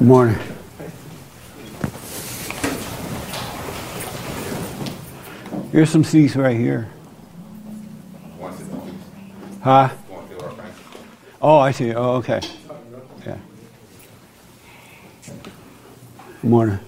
Morning. Here's some seats right here. Huh? Oh, I see. Oh, okay. Yeah. Morning.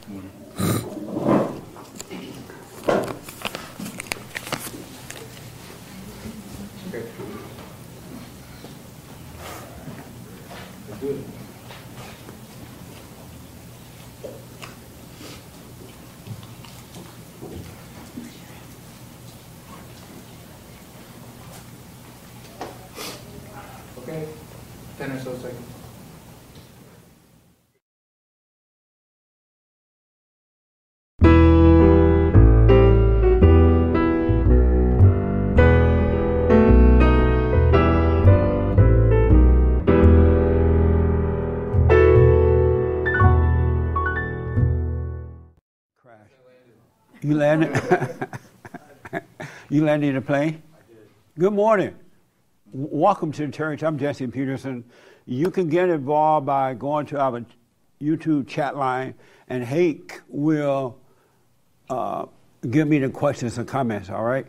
Landed? you landed in a plane? Good morning. Welcome to the church. I'm Jesse Peterson. You can get involved by going to our YouTube chat line, and Hake will uh, give me the questions and comments, all right?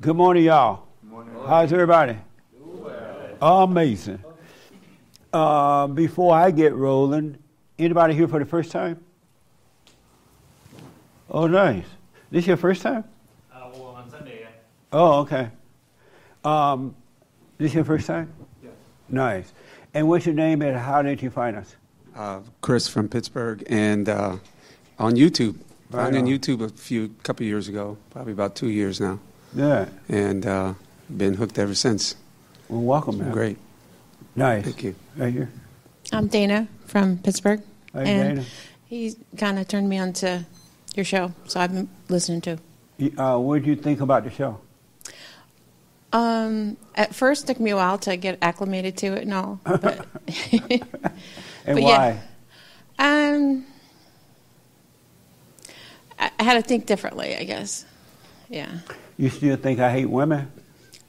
Good morning, y'all. Good morning. How's everybody? Amazing. Uh, before I get rolling, anybody here for the first time? Oh, nice. This your first time? Uh, well, on Sunday, yeah. Oh, okay. Um, this your first time? Yes. Nice. And what's your name and how did you find us? Uh, Chris from Pittsburgh, and uh, on YouTube. Right Found on on. YouTube a few couple years ago, probably about two years now, Yeah. and uh, been hooked ever since. Well, welcome, man. Great, Nice. thank you. Right here. I'm Dana from Pittsburgh. Hey, and Dana. he kind of turned me on to your show, so I've been listening to. Uh, what did you think about the show? Um, at first, it took me a while to get acclimated to it and all. But, And But why? yeah. um, I, I had to think differently, I guess. Yeah. You still think I hate women?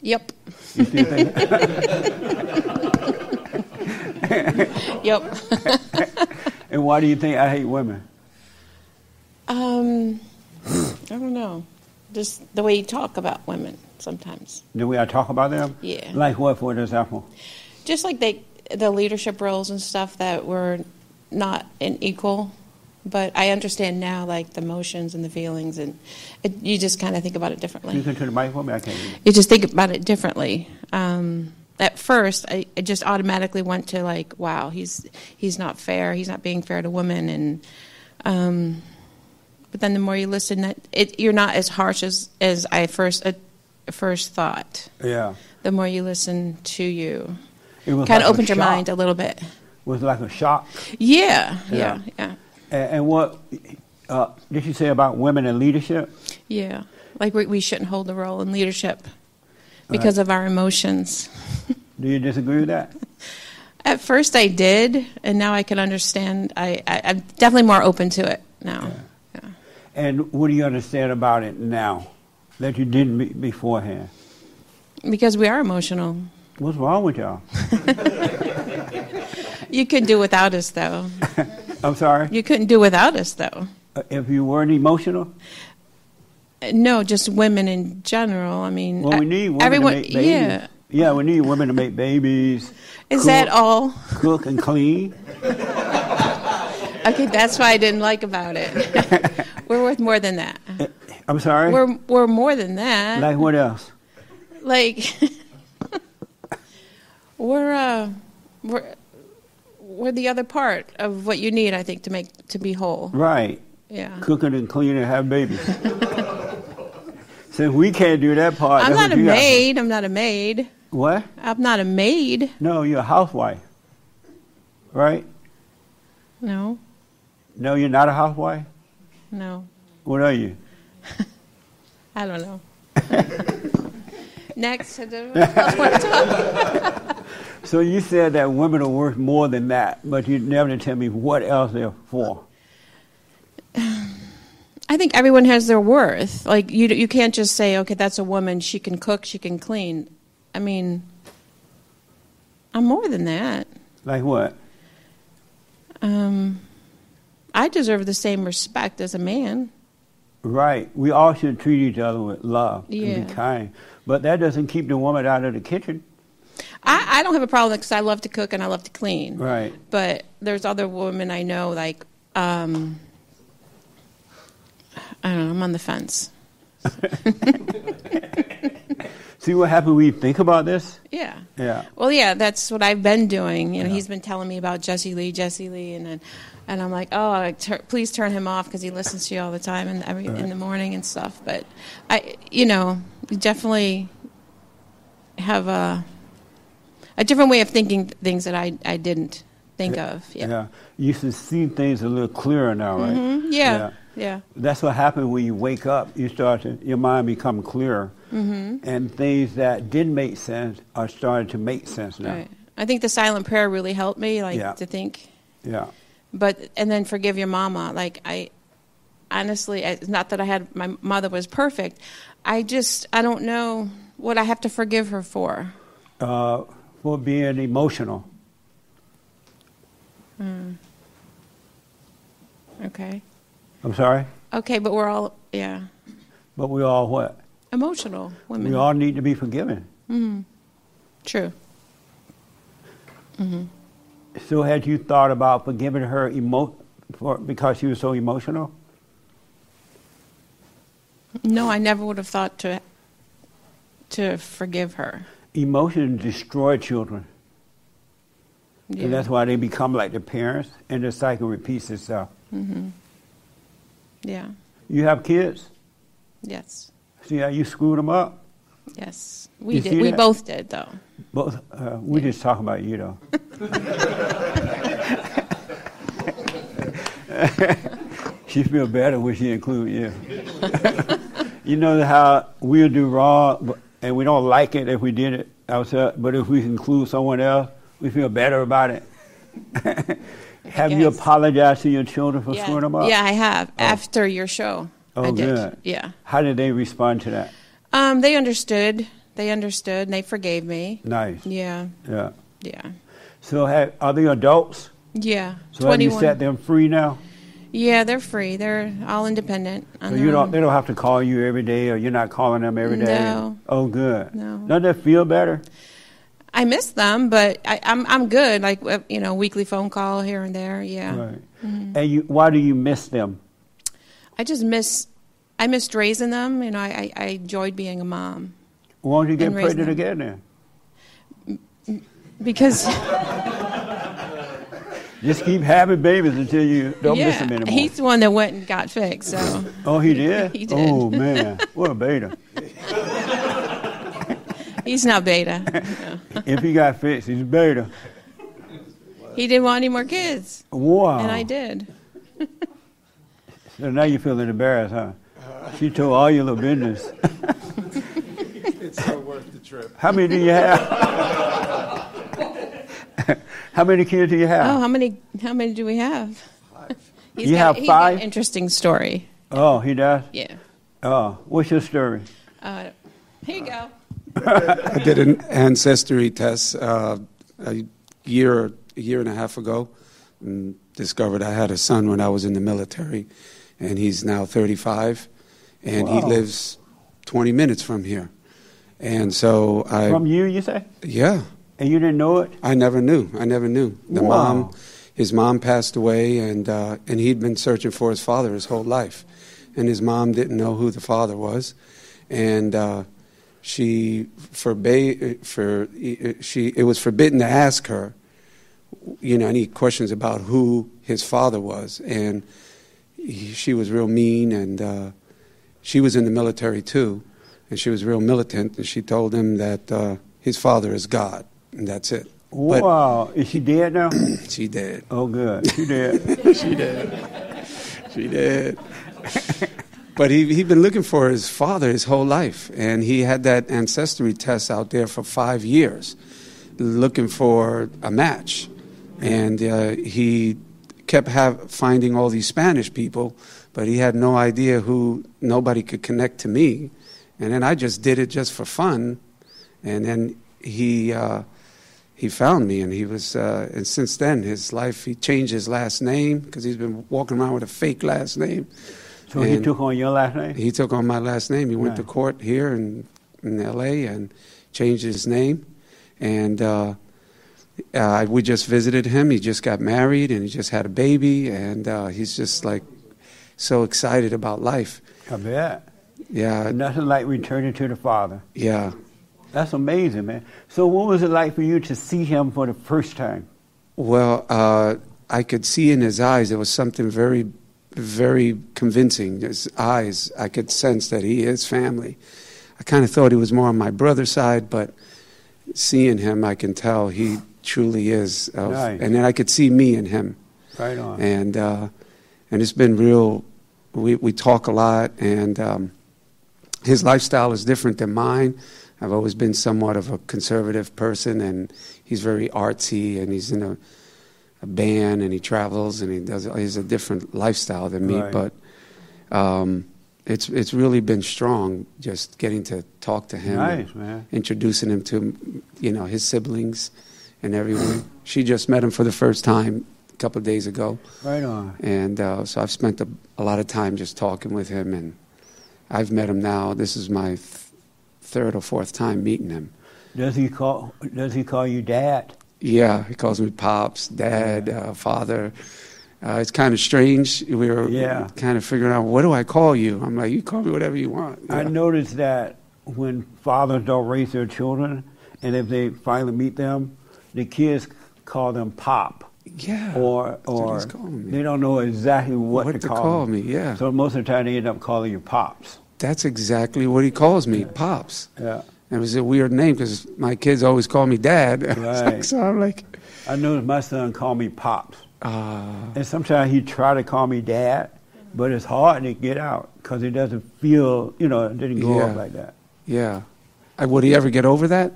Yep. You still think? Yep. and why do you think I hate women? Um, I don't know. Just the way you talk about women sometimes. The way I talk about them? Yeah. Like what, for example? just like they the leadership roles and stuff that were not an equal but i understand now like the emotions and the feelings and it, you just kind of think about it differently. You can turn the mic for me? I can't you just think about it differently um, at first I, I just automatically went to like wow he's he's not fair he's not being fair to women and um, but then the more you listen that it, you're not as harsh as as i first uh, first thought Yeah. the more you listen to you It was kind like of opens your mind a little bit. It was like a shock. Yeah, Yeah. yeah, yeah, And, and what uh, did you say about women in leadership? yeah. Like we, we shouldn't hold the role in leadership because of our emotions. Do you disagree with that? At first, I did, and now I can understand. I, I I'm definitely more open to it now. Yeah. And what do you understand about it now that you didn't be- beforehand? Because we are emotional. What's wrong with y'all? You couldn't do without us, though. I'm sorry. You couldn't do without us, though. Uh, If you weren't emotional, Uh, No, just women in general. I mean, well, we need women everyone. to make babies. Yeah. Yeah, we need women to make babies. Is cook, that all? Cook and clean. Okay, that's what I didn't like about it. We're worth more than that. I'm sorry. We're we're more than that. like what else? Like we're uh we're we're the other part of what you need, I think, to make to be whole. Right. Yeah. Cooking and cleaning and have babies. Since we can't do that part, I'm not a you got. maid. I'm not a maid. What? I'm not a maid. No, you're a housewife. Right? No, No, you're not a housewife. No, What are you? I don't know. Next, I don't know what else want to talk. So you said that women are worth more than that, but you never tell me what else they're for. I think everyone has their worth. Like you, you can't just say, okay, that's a woman. She can cook. She can clean. I mean, I'm more than that. Like what? Um, I deserve the same respect as a man. Right. We all should treat each other with love and be kind. But that doesn't keep the woman out of the kitchen. I, I don't have a problem because I love to cook and I love to clean. Right. But there's other women I know, like, um, I don't know, I'm on the fence. See what happened when you think about this? Yeah. Yeah. Well, yeah, that's what I've been doing. You know, he's been telling me about Jesse Lee, Jesse Lee, and then, and I'm like, oh, tur- please turn him off because he listens to you all the time and every in the morning and stuff. But I, you know, you definitely have a a different way of thinking things that I I didn't think of. Yeah. Yeah. You should see things a little clearer now, right? Mhm. Yeah. yeah. That's what happens when you wake up. You start to, your mind become clearer. Mm-hmm. And things that didn't make sense are starting to make sense now. Right. I think the silent prayer really helped me, like Yeah. to think. Yeah. But and then forgive your mama. Like I, honestly, it's not that I had my mother was perfect. I just I don't know what I have to forgive her for. Uh, for being emotional. Okay. I'm sorry? Okay, but we're all yeah But we all what? emotional women. We all need to be forgiven. mm-hmm. True. So had you thought about forgiving her emo- for, because she was so emotional? No, I never would have thought to to forgive her. Emotions destroy children. Yeah. And that's why they become like their parents, and the cycle repeats itself. Mm-hmm. yeah. You have kids? Yes. See how you screwed them up? Yes. We did. We both did, though. Both, uh, we're just talk about you, though. she feel better when she include you. you know how we'll do wrong, and we don't like it if we did it ourselves, but if we include someone else, we feel better about it. have you apologized to your children for yeah. screwing them up? Yeah, I have. After your show, Oh, I did. good. Yeah. How did they respond to that? Um, they understood. They understood, and they forgave me. Nice. Yeah. Yeah. Yeah. So have, are they adults? Yeah. So have you set them free now? Yeah, they're free. They're all independent. So you don't. They don't have to call you every day, or you're not calling them every day. No. Oh, good. No. Doesn't that feel better? I miss them, but I, I'm I'm good. Like uh, you know, weekly phone call here and there. Yeah. Right. Mm-hmm. And you, why do you miss them? I just miss. I missed raising them. You know, I, I, I enjoyed being a mom Why don't you get pregnant again then? because Just keep having babies until you don't yeah, miss them anymore. he's the one that went and got fixed. So oh, he did? He oh, did. Oh, man. What a beta. he's not beta. No. if he got fixed, he's beta. He didn't want any more kids, Wow. and I did. So now you're feeling embarrassed, huh? She told all your little business. It's so worth the trip. How many do you have? How many kids do you have? Oh, how many? How many do we have? He's You got, have he's got five? an interesting story. Oh, he does? Yeah. Oh, what's your story? Uh, here you go. I did an ancestry test uh, a year, a year and a half ago, and discovered I had a son when I was in the military, and he's now 35, and he lives 20 minutes from here. And so I, From you, you say? yeah, And you didn't know it? I never knew. I never knew. The Wow. mom, his mom passed away, and uh, and he'd been searching for his father his whole life, and his mom didn't know who the father was, and uh, she forbade for she it was forbidden to ask her, you know, any questions about who his father was, and he, she was real mean, and uh, she was in the military too, and she was real militant, and she told him that uh, his father is God, and that's it. But wow. Is she dead now? she dead. oh, good. She did. She did. She did. But he he'd been looking for his father his whole life, and he had that ancestry test out there for five years, looking for a match, and uh, he kept have, finding all these Spanish people, but he had no idea who nobody could connect to me, and then I just did it just for fun, and then he. Uh, he found me, and he was. Uh, and since then, his life he changed his last name because he's been walking around with a fake last name. So he took on your last name? He took on my last name. He went to court here in in L.A. and changed his name, and. Uh, uh, we just visited him. He just got married and he just had a baby, and uh, he's just like so excited about life. I bet. Yeah, Nothing like returning to the Father. yeah. That's amazing, man. So, what was it like for you to see him for the first time? Well, uh, I could see in his eyes there was something very, very convincing. His eyes, I could sense that he is family. I kind of thought he was more on my brother's side, but seeing him, I can tell he truly is. Of. And then I could see me in him. Right on. and uh, and it's been real. We we talk a lot, and um, his lifestyle is different than mine. I've always been somewhat of a conservative person, and he's very artsy, and he's in a, a band, and he travels, and he does. He's a different lifestyle than me, Right. but um, it's it's really been strong. Just getting to talk to him, nice, man. introducing him to you know his siblings and everyone. she just met him for the first time a couple of days ago. Right on. And uh, so I've spent a, a lot of time just talking with him, and I've met him now. This is my th- third or fourth time meeting him. Does he call? Does he call you dad? Yeah, he calls me pops, dad, uh, father. Uh, it's kind of strange. We were Yeah. kind of figuring out what do I call you. I'm like, you call me whatever you want. I noticed that when fathers don't raise their children, and if they finally meet them, the kids call them pop, Yeah. or or he's calling me. they don't know exactly what, What to, to call, call me, yeah. So most of the time they end up calling you pops. That's exactly what he calls me, pops. Yeah. And it was a weird name because my kids always call me dad. Right. so I'm like, I noticed my son call me pops, ah. and sometimes he try to call me dad, but it's hard to get out because it doesn't feel, you know, it didn't go Yeah. up like that. Yeah. Uh, Would he ever get over that?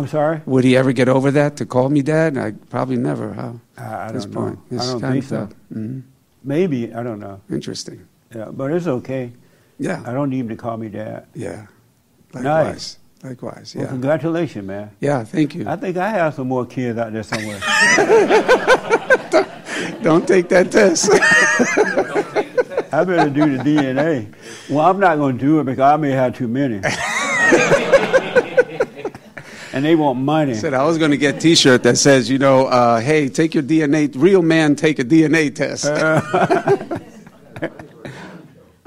I'm sorry. Would he ever get over that to call me dad? I probably never. Huh? I, I At this don't know. point, I don't think so. Mhm. Maybe I don't know. Interesting. Yeah, but it's okay. Yeah. I don't need him to call me dad. Yeah. Nice. Likewise. Likewise. Well, Yeah. congratulations, man. Yeah. Thank you. I think I have some more kids out there somewhere. Don't take that test. I better do the DNA. Well, I'm not going to do it because I may have too many. and they want money. I said I was going to get a T-shirt that says, you know, uh, hey, take your DNA. Real man, take a DNA test.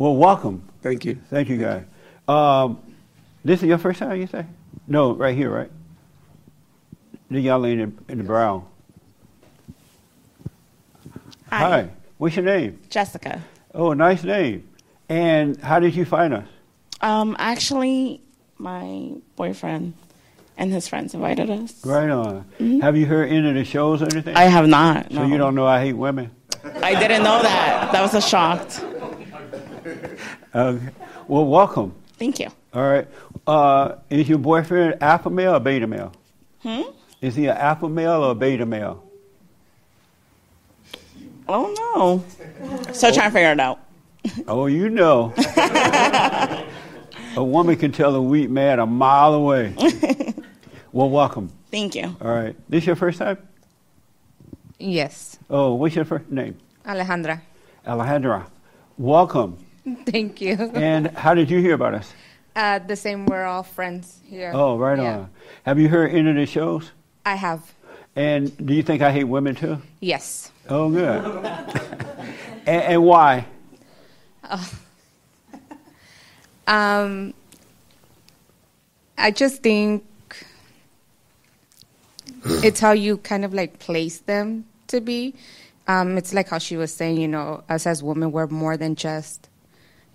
Well, welcome. Thank you. Thank you, guys. Um, this is your first time, you say? No, right here, right? The young lady in, in the brown. Hi. What's your name? Jessica. Oh, nice name. And how did you find us? Um, actually, my boyfriend and his friends invited us. Right on. Have you heard any of the shows or anything? I have not. so no. you don't know I hate women? I didn't know that. That was a shock. Okay. Well, welcome. Thank you. All right. Uh, is your boyfriend alpha male or beta male? Hmm? Is he an alpha male or a beta male? Oh no. Still trying to figure it out. Oh, you know. a woman can tell a weak man a mile away. well, welcome. Thank you. All right. This your first time? Yes, Oh, what's your first name? Alejandra. Alejandra. Welcome. Thank you. And how did you hear about us? Uh, the same, we're all friends here. Oh, right Yeah. on. Have you heard any of the shows? I have. And do you think I hate women too? Yes. Oh, good. and, and why? Um, I just think it's how you kind of like place them to be. Um, it's like how she was saying, you know, us as women, we're more than just,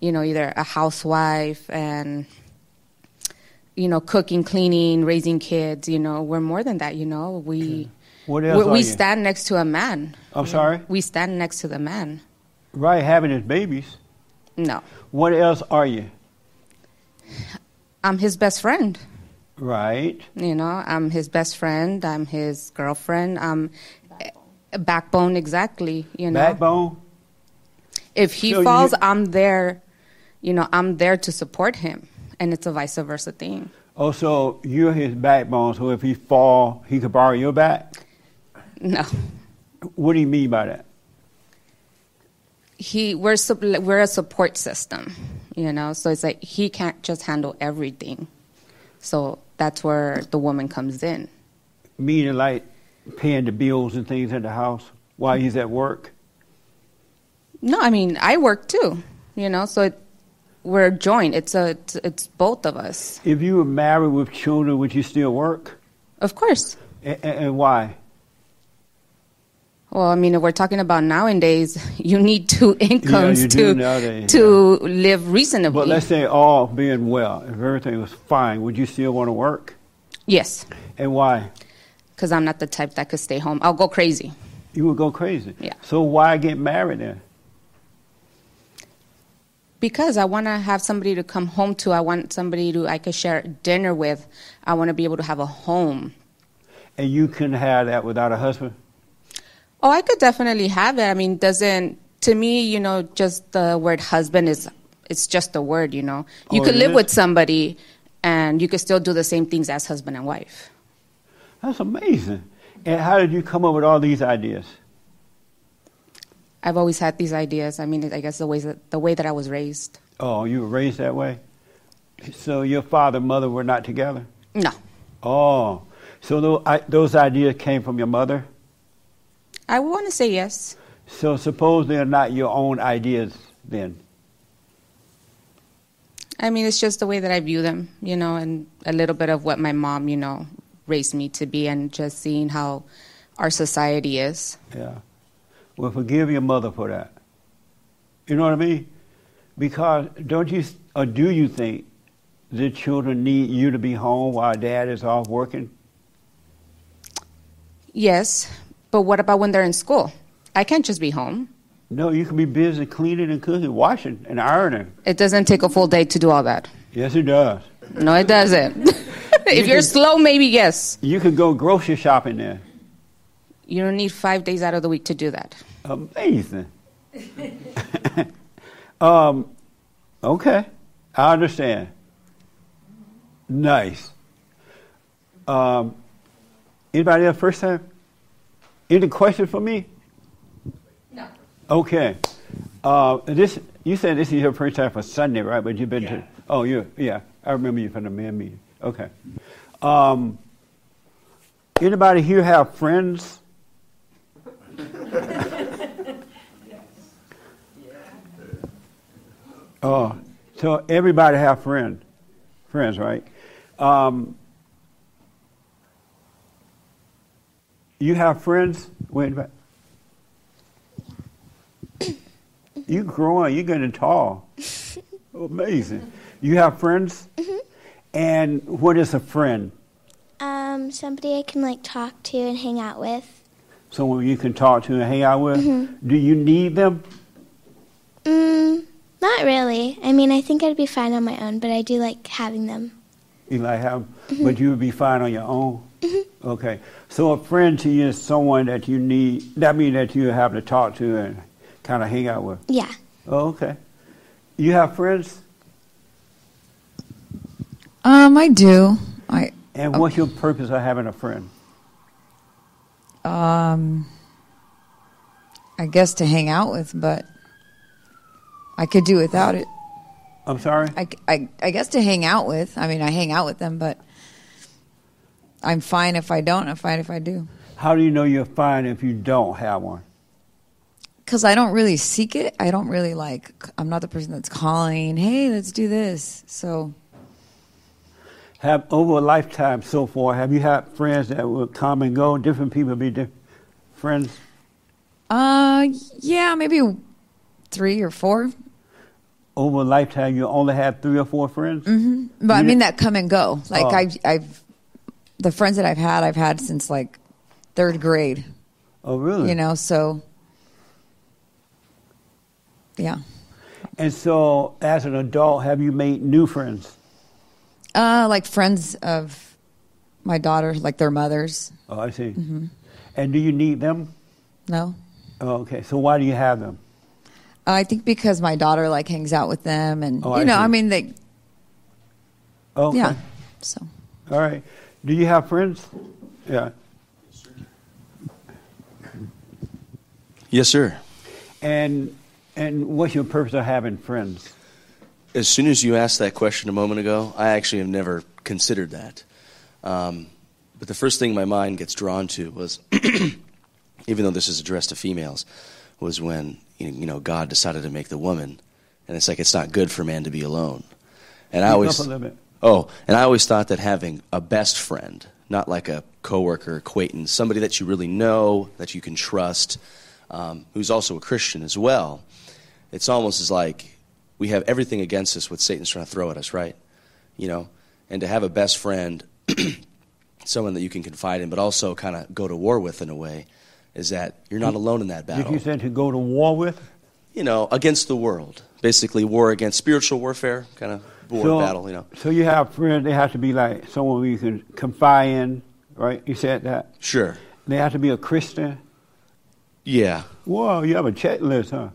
you know, either a housewife and, you know, cooking, cleaning, raising kids. You know, we're more than that. You know, we What else we, are we stand next to a man. I'm sorry? We stand next to the man. Right, having his babies. No, What else are you? I'm his best friend. Right. You know, I'm his best friend. I'm his girlfriend. I'm a backbone, exactly. You know, Backbone. if he So you- falls, I'm there. You know, I'm there to support him, and it's a vice versa thing. Oh, so you're his backbone. So if he fall, he could borrow your back. No. What do you mean by that? He we're we're a support system, you know. So it's like he can't just handle everything. So that's where the woman comes in. Meaning like paying the bills and things at the house while he's at work. No, I mean I work too, you know. So it, we're joined. It's a it's, it's both of us. If you were married with children, would you still work? Of course. And, and why? Well, I mean, if we're talking about nowadays, you need two incomes do to nowadays, to live reasonably. But let's say all being well, if everything was fine, would you still want to work? yes, And why? because I'm not the type that could stay home. I'll go crazy. You would go crazy. Yeah. So why get married then? Because I want to have somebody to come home to. I want somebody to I could share dinner with. I want to be able to have a home. And you couldn't have that without a husband? Oh, I could definitely have it. I mean, doesn't to me, you know, just the word husband is it's just a word, you know. You Oh, could live with somebody and you could still do the same things as husband and wife. That's amazing. And how did you come up with all these ideas? I've always had these ideas. I mean, I guess the way that, the way that I was raised. Oh, you were raised that way? So your father and mother were not together? No. Oh, so those ideas came from your mother? I want to say yes. So suppose they're not your own ideas then? I mean, it's just the way that I view them, you know, and a little bit of what my mom, you know, raised me to be, and just seeing how our society is. Yeah. Well, forgive your mother for that. You know what I mean? Because don't you, or do you think the children need you to be home while dad is off working? Yes, but what about when they're in school? I can't just be home. No, you can be busy cleaning and cooking, washing and ironing. It doesn't take a full day to do all that. Yes, it does. No, it doesn't. if you're can- slow, maybe yes. You could go grocery shopping there. You don't need five days out of the week to do that. Amazing. um, okay, I understand. Nice. Um, anybody else first time? Any question for me? No. Okay. Uh, this you said this is your first time for Sunday, right? But you've been to. Oh, you yeah. I remember you from the man meeting. Okay. Um, anybody here have friends? Yes. Oh, so everybody have friends, friends, right? Um, you have friends. Wait a. You growing. You're getting tall. Amazing. You have friends. And what is a friend? Um, somebody I can like talk to and hang out with. Someone you can talk to and hang out with. Do you need them? Mm, not really. I mean, I think I'd be fine on my own, but I do like having them. You like have, but you would be fine on your own. Okay, so a friend to you is someone that you need. That means that you have to talk to and kind of hang out with. Yeah. Oh, okay. You have friends, Um, I do. I and what's your purpose of having a friend? um, I guess to hang out with, but I could do without it. I'm sorry. I, I, I guess to hang out with. I mean, I hang out with them, but I'm fine if I don't. I'm fine if I do. How do you know you're fine if you don't have one? Because I don't really seek it. I don't really like. I'm not the person that's calling. Hey, let's do this. So Have over a lifetime so far, have you had friends that would come and go? Different people be different friends. Uh, yeah, maybe three or four. Over a lifetime, you only had three or four friends. Mm-hmm. But I You mean di- that come and go. Like Oh. I've, I've, the friends that I've had, I've had since like third grade. Oh, really? You know, so yeah. And so, as an adult, have you made new friends? Uh, like friends of my daughter, like their mothers. Oh, I see. Mm-hmm. And do you need them? No, Oh, okay. So why do you have them? I think because my daughter like hangs out with them, and Oh, I you know, see. I mean, they. Okay. Yeah. So All right. Do you have friends? Yeah. Yes, sir. And and what's your purpose of having friends? As soon as you asked that question a moment ago, I actually have never considered that. Um, but the first thing my mind gets drawn to was, even though this is addressed to females, was when you know God decided to make the woman, and it's like it's not good for man to be alone. And I always up a little bit. Oh, and I always thought that having a best friend, not like a coworker, acquaintance, somebody that you really know, that you can trust, um, who's also a Christian as well, it's almost as like we have everything against us what Satan's trying to throw at us, right? You know, and to have a best friend, someone that you can confide in, but also kind of go to war with in a way, is that you're not alone in that battle. Did you say to go to war with? You know, against the world. Basically, war against spiritual warfare, kind of war so, battle, you know. So you have friends. They have to be like someone you can confide in, right? You said that. Sure. They have to be a Christian. Yeah. Whoa, you have a checklist, huh?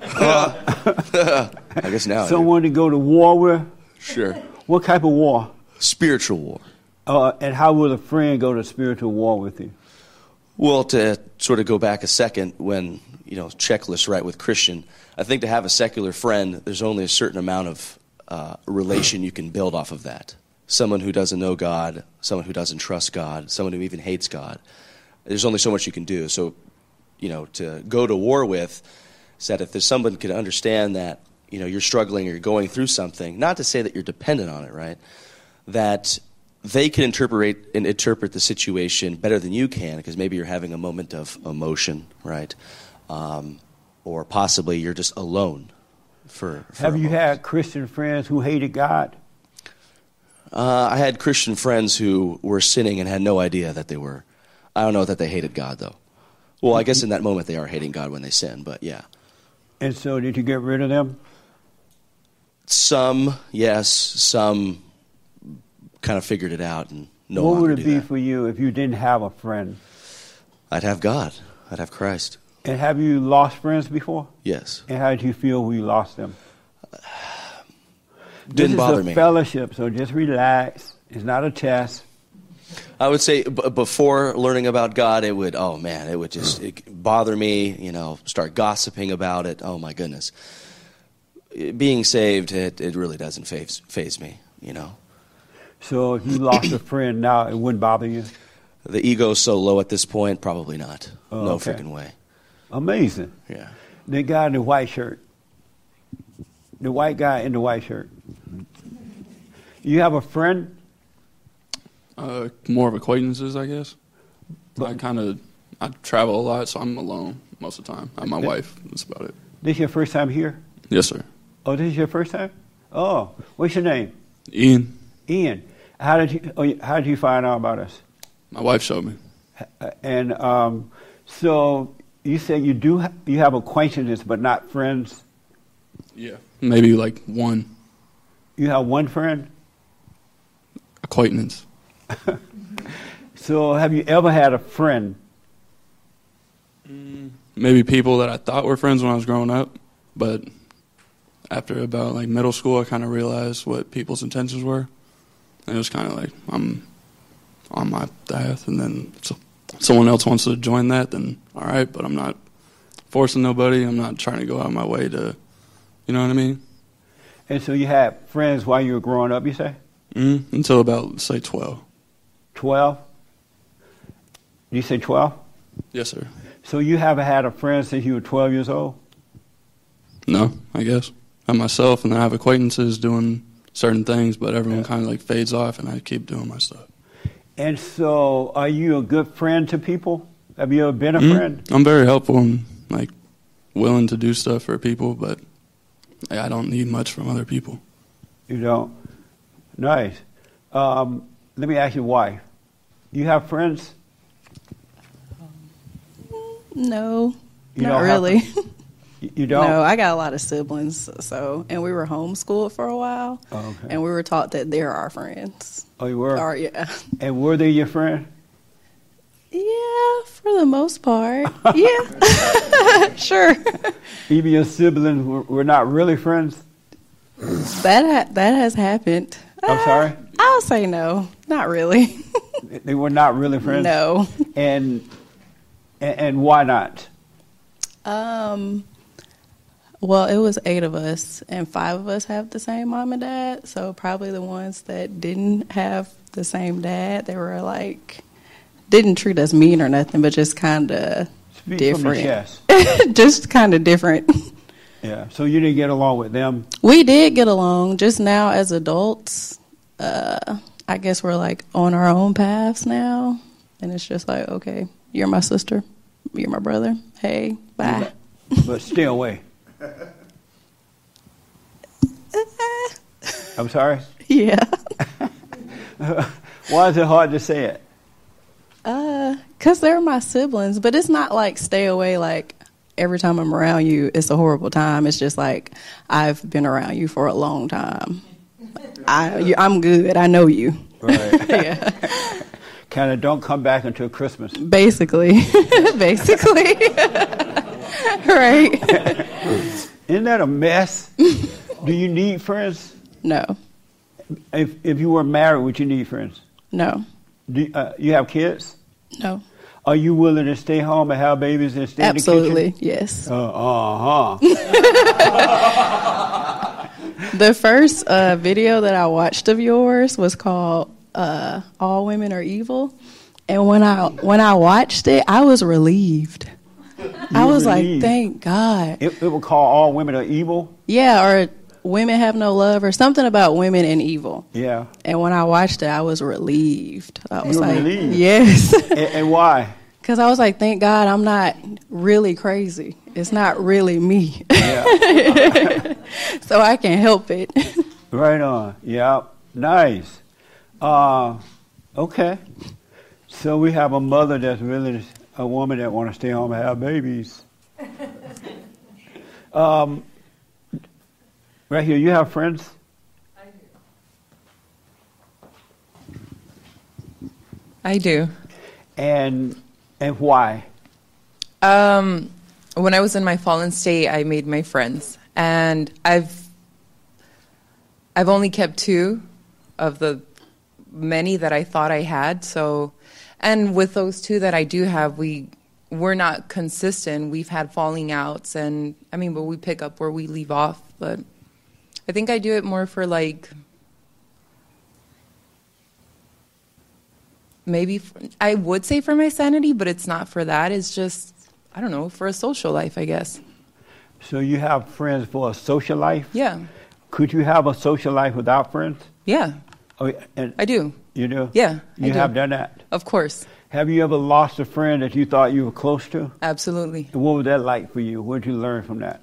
I guess now. Someone to go to war with. Sure. What type of war? Spiritual war. Uh, and how will a friend go to spiritual war with you? Well, to sort of go back a second, when you know checklist right with Christian, I think to have a secular friend, there's only a certain amount of uh, relation you can build off of that. Someone who doesn't know God, someone who doesn't trust God, someone who even hates God. There's only so much you can do. So, you know, to go to war with, said if there's someone can understand that you know you're struggling or you're going through something, not to say that you're dependent on it, right? That they can interpret and interpret the situation better than you can because maybe you're having a moment of emotion, right? Um, or possibly you're just alone. For, for Have you moment. had Christian friends who hated God? Uh, I had Christian friends who were sinning and had no idea that they were. I don't know that they hated God though. Well, I guess in that moment they are hating God when they sin, but yeah. And so did you get rid of them? Some, yes, some kind of figured it out and no what would it be that. for you if you didn't have a friend? I'd have God. I'd have Christ. And have you lost friends before? Yes. And how did you feel when you lost them? Didn't this bother me. fellowship, so just relax. It's not a test. I would say b- before learning about God, it would, oh man, it would just it bother me, you know, start gossiping about it. Oh my goodness. Being saved, it, it really doesn't faze, faze me, you know. So if you lost a friend now, it wouldn't bother you. The ego's so low at this point, probably not. Oh, no okay. freaking way. Amazing. Yeah. The guy in the white shirt. The white guy in the white shirt. You have a friend? Uh, more of acquaintances, I guess. I kind of I travel a lot, so I'm alone most of the time. I'm my wife. That's about it. This your first time here? Yes, sir. Oh, this is your first time? Oh, what's your name? Ian, Ian. How did you? Oh, how did you find out about us? my wife showed me. Uh, And um, so you say you do ha- you have acquaintances, but not friends. Yeah. Maybe like one You have one friend. acquaintance. So have you ever had a friend? Mm. Maybe people that I thought were friends when I was growing up, but after about like middle school, I kind of realized what people's intentions were. And it was kind of like I'm on my path, and then so, someone else wants to join that, then all right. But I'm not forcing nobody. I'm not trying to go out of my way to, you know what I mean? And so you had friends while you were growing up. You say mm Until about say twelve. twelve. You say twelve. Yes, sir. So you haven't had a friend since you were twelve years old. No, I guess I'm myself, and I have acquaintances doing certain things, but everyone kind of like fades off, and I keep doing my stuff. And so, are you a good friend to people? Have you ever been a Mm, friend? I'm very helpful and like willing to do stuff for people, but I don't need much from other people. You don't. Nice. Um, let me ask your wife. You have friends? No, You not really. You- You don't. No, I got a lot of siblings, so and we were homeschooled for a while, Oh, okay. and we were taught that they're our friends. Oh, you were. Or yeah, And were they your friend? yeah, for the most part, yeah, sure. Even your siblings were, were not really friends. That ha- that has happened. I'm sorry. I'll say no. Not really. They were not really friends. No. And and, and why not? Um, well, it was eight of us, and five of us have the same mom and dad. So probably the ones that didn't have the same dad, they were like didn't treat us mean or nothing, but just kind of Speak from the different. just kind of different. Yeah. So you didn't get along with them. We did get along. Just now, as adults, uh, I guess we're like on our own paths now, and it's just like, okay, you're my sister, you're my brother. Hey, bye. but stay away. I'm sorry. Yeah. Why is it hard to say it? Uh, cause they're my siblings, but it's not like stay away. Like every time I'm around you, it's a horrible time. It's just like I've been around you for a long time. I, you, I'm good. I know you. Right. yeah. kind of don't come back until Christmas. Basically, basically. right. Isn't that a mess? Do you need friends? No. If if you were married, would you need friends? No. Do uh, you have kids? No. Are you willing to stay home and have babies and stay Absolutely. in the kitchen? Yes. Uh huh. The first uh, video that I watched of yours was called uh, "All Women Are Evil," and when I when I watched it, I was relieved. I was like, "Thank God." it, it will call all women are evil. Yeah, or women have no love, or something about women and evil. Yeah. And when I watched it, I was relieved. I was like, relieved? "Yes," and, and why? because I was like, "Thank God, I'm not really crazy. It's not really me, Yeah. so I can help it." Right on. Yeah. Nice. Uh, okay. So we have a mother that's really a woman that want to stay home and have babies. Um, right here, you have friends? I do. I do. And and why? Um, when I was in my fallen state, I made my friends, and I've I've only kept two of the many that I thought I had. So, and with those two that I do have, we we're not consistent. We've had falling outs, and I mean, but we pick up where we leave off. But I think I do it more for like maybe I would say for my sanity, but it's not for that. It's just I don't know for a social life, I guess. So you have friends for a social life? Yeah, Could you have a social life without friends? yeah, Oh, and I do. You do? Yeah, I You do. have done that. Of course, Have you ever lost a friend that you thought you were close to? absolutely. And what was that like for you? What did you learn from that?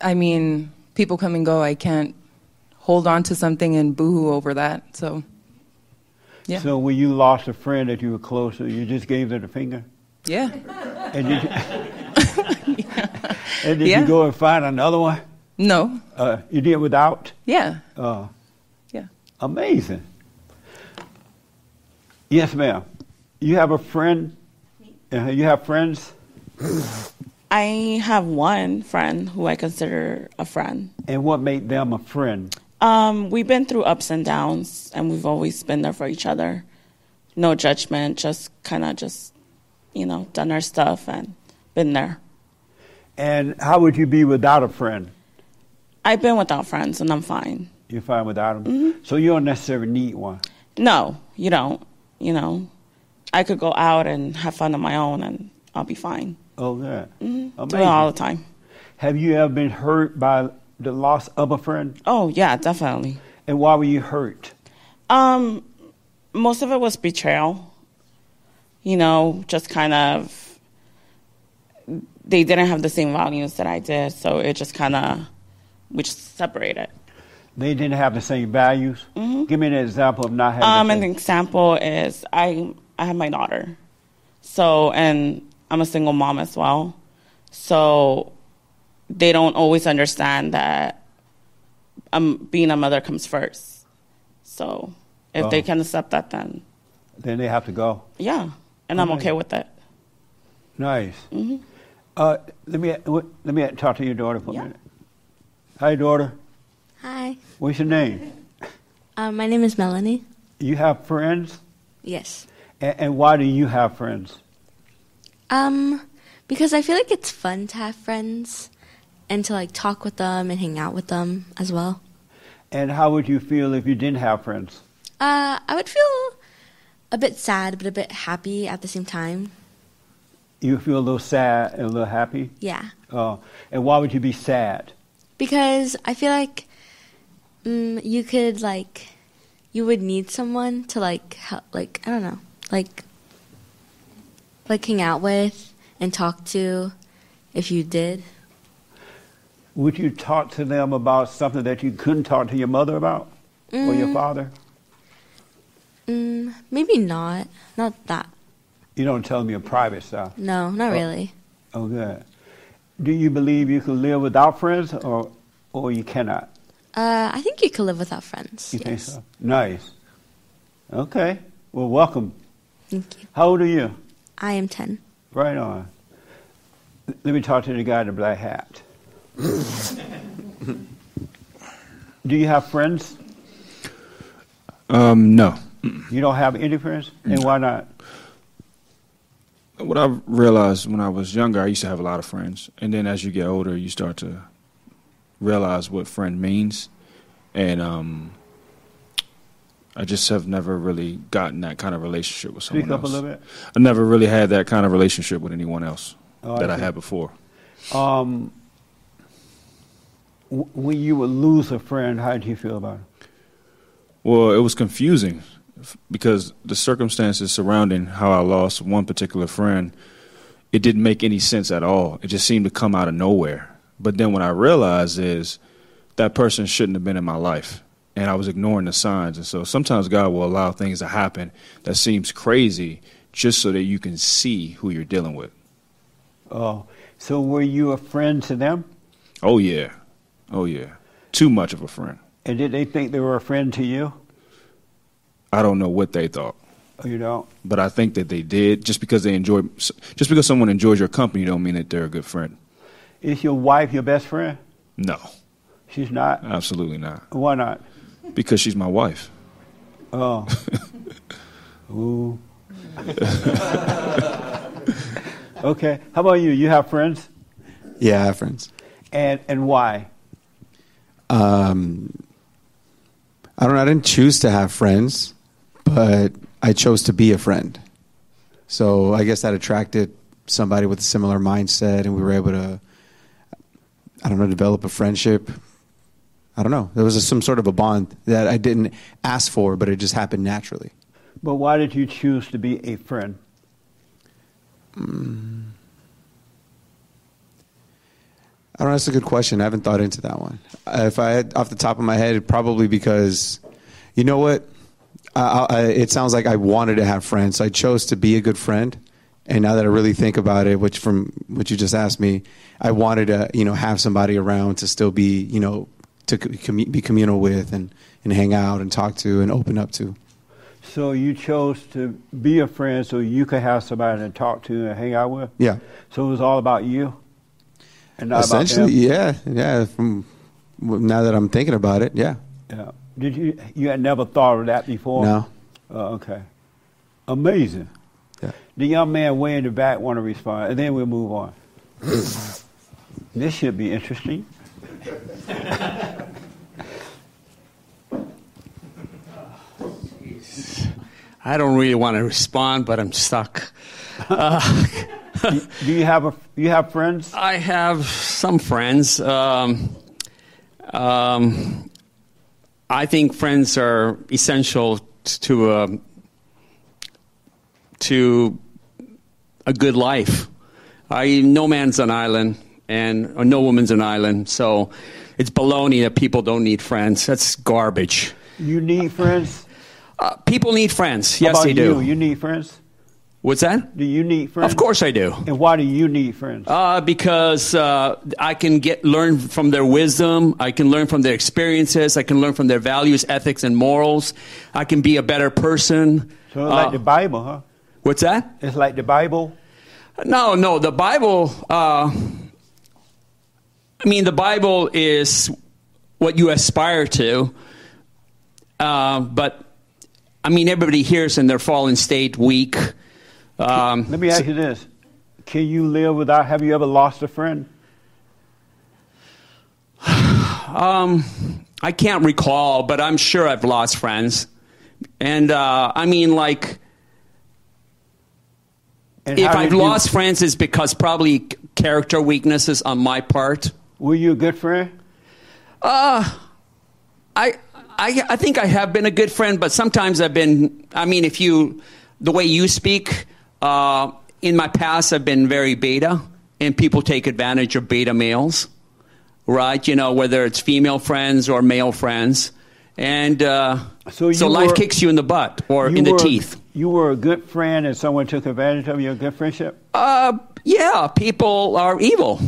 I mean, people come and go. I can't hold on to something and boohoo over that. So, yeah, So when you lost a friend that you were close to, you just gave them the finger? yeah, And did you, and did Yeah. you go and find another one? no, Uh, you did without? yeah, Uh, yeah. amazing. Yes, ma'am. You have a friend? Uh, you have friends? I have one friend who I consider a friend. And what made them a friend? Um, we've been through ups and downs, and we've always been there for each other. No judgment, just kind of just, you know, done our stuff and been there. And how would you be without a friend? I've been without friends, and I'm fine. You're fine without them? Mm-hmm. So you don't necessarily need one. No, you don't. You know, I could go out and have fun on my own, and I'll be fine. Oh, yeah. Do Amazing. it all the time. Have you ever been hurt by the loss of a friend? Oh yeah, definitely. And why were you hurt? Um, most of it was betrayal. You know, just kind of they didn't have the same values that I did, so it just kind of we just separated. They didn't have the same values. Give me an example of not having. Um, the an example is I I have my daughter, so and I'm a single mom as well, so they don't always understand that um being a mother comes first. So if Oh. they can accept that, then Then they have to go. yeah, and I'm Okay. okay with it. Nice. hmm Uh, let me let me talk to your daughter for a minute. Hi, daughter. Hi. What's your name? Um, my name is Melanie. You have friends? Yes. And, and why do you have friends? Um, because I feel like it's fun to have friends and to like talk with them and hang out with them as well. And how would you feel if you didn't have friends? Uh, I would feel a bit sad, but a bit happy at the same time. You feel a little sad and a little happy? Yeah. Oh, and why would you be sad? Because I feel like mm, you could like you would need someone to like help, like I don't know, like like hang out with and talk to if you did. Would you talk to them about something that you couldn't talk to your mother about or your Mm. father? Mm, maybe not. Not that. You don't tell them your private stuff. No, not Oh. really. Oh, good. Do you believe you can live without friends, or or you cannot? Uh, I think you could live without friends. You think so? Nice. Okay. Well, welcome. Thank you. How old are you? I am 10. Right on. Let me talk to the guy in the black hat. Do you have friends? Um, no. You don't have any friends? And why not? What I realized when I was younger, I used to have a lot of friends, and then as you get older, you start to realize what friend means, and um, I just have never really gotten that kind of relationship with someone Speak up a little bit. I never really had that kind of relationship with anyone else Oh, that I see. had before. Um, w- when you would lose a friend, how did you feel about it? Well, it was confusing f- because the circumstances surrounding how I lost one particular friend, it didn't make any sense at all. It just seemed to come out of nowhere. But then what I realized is that person shouldn't have been in my life. And I was ignoring the signs. And so sometimes God will allow things to happen that seems crazy just so that you can see who you're dealing with. Oh, so were you a friend to them? Oh, yeah. Oh, yeah. Too much of a friend. And did they think they were a friend to you? I don't know what they thought. Oh, you don't? but I think that they did. Just because they enjoy, just because someone enjoys your company, don't mean that they're a good friend. Is your wife your best friend? No, She's not? absolutely not. Why not? Because she's my wife. Oh. Ooh. okay. How about you? You have friends? Yeah, I have friends. And and why? Um, I don't know. I didn't choose to have friends, but I chose to be a friend. So I guess that attracted somebody with a similar mindset, and we were able to, I don't know, develop a friendship. I don't know. There was a, some sort of a bond that I didn't ask for, but it just happened naturally. But why did you choose to be a friend? Mm. I don't know. That's a good question. I haven't thought into that one. If I had off the top of my head, probably because, you know what? I, I, it sounds like I wanted to have friends. So I chose to be a good friend. And now that I really think about it, which from what you just asked me, I wanted to, you know, have somebody around to still be, you know, to commu- be communal with and, and hang out and talk to and open up to. So you chose to be a friend so you could have somebody to talk to and hang out with? Yeah. So it was all about you? And not Essentially, yeah, yeah. From now that I'm thinking about it, yeah. Yeah. Did you you had never thought of that before? No. Oh, okay. Amazing. The young man way in the back want to respond, and then we'll move on. this should be interesting. I don't really want to respond, but I'm stuck. Uh, Do you have a you have friends? I have some friends. Um, um, I think friends are essential to a to a good life. I no man's an island, and or no woman's an island. So it's baloney that people don't need friends. That's garbage. You need friends. Uh, people need friends. Yes, about they do. You? you need friends. What's that? Do you need friends? Of course I do. And why do you need friends? Uh, because uh, I can get learn from their wisdom. I can learn from their experiences. I can learn from their values, ethics, and morals. I can be a better person. So like Uh, the Bible, huh? What's that? It's like the Bible. No, no. The Bible. Uh, I mean, the Bible is what you aspire to. Uh, but I mean, everybody hears in their fallen state weak. Um, Let me ask you this: Can you live without? Have you ever lost a friend? Um, I can't recall, but I'm sure I've lost friends. And uh, I mean, like, And if I've did you- lost friends, it's because probably character weaknesses on my part. Were you a good friend? Uh, I, I, I think I have been a good friend, but sometimes I've been. I mean, if you, the way you speak, uh, in my past, I've been very beta, and people take advantage of beta males, right? You know, whether it's female friends or male friends, and uh, So you life were- kicks you in the butt or in the teeth. You were a good friend, and someone took advantage of your good friendship. Uh, yeah, people are evil.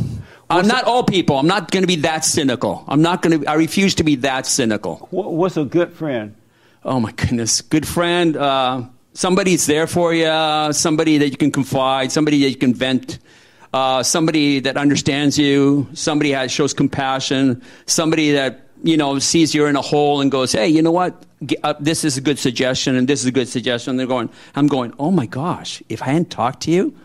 I'm not all people. I'm not going to be that cynical. I'm not going to. I refuse to be that cynical. What, what's a good friend? Oh my goodness, good friend. Uh, somebody's there for you. Somebody that you can confide. Somebody that you can vent. Uh, somebody that understands you. Somebody that shows compassion. Somebody that you know sees you're in a hole and goes, "Hey, you know what? Uh, this is a good suggestion, and this is a good suggestion." they're going. I'm going. Oh my gosh! If I hadn't talked to you,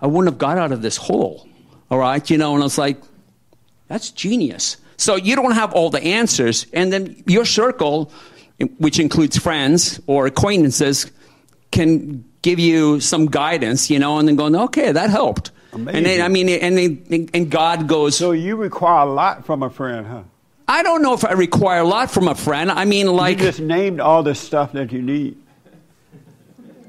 I wouldn't have got out of this hole. All right, you know. And I was like, that's genius. So you don't have all the answers, and then your circle, which includes friends or acquaintances, can give you some guidance, you know, and then going, okay, that helped. Amazing. And then I mean, and then, and God goes. So you require a lot from a friend, huh? I don't know if I require a lot from a friend. I mean, like you just named all the stuff that you need.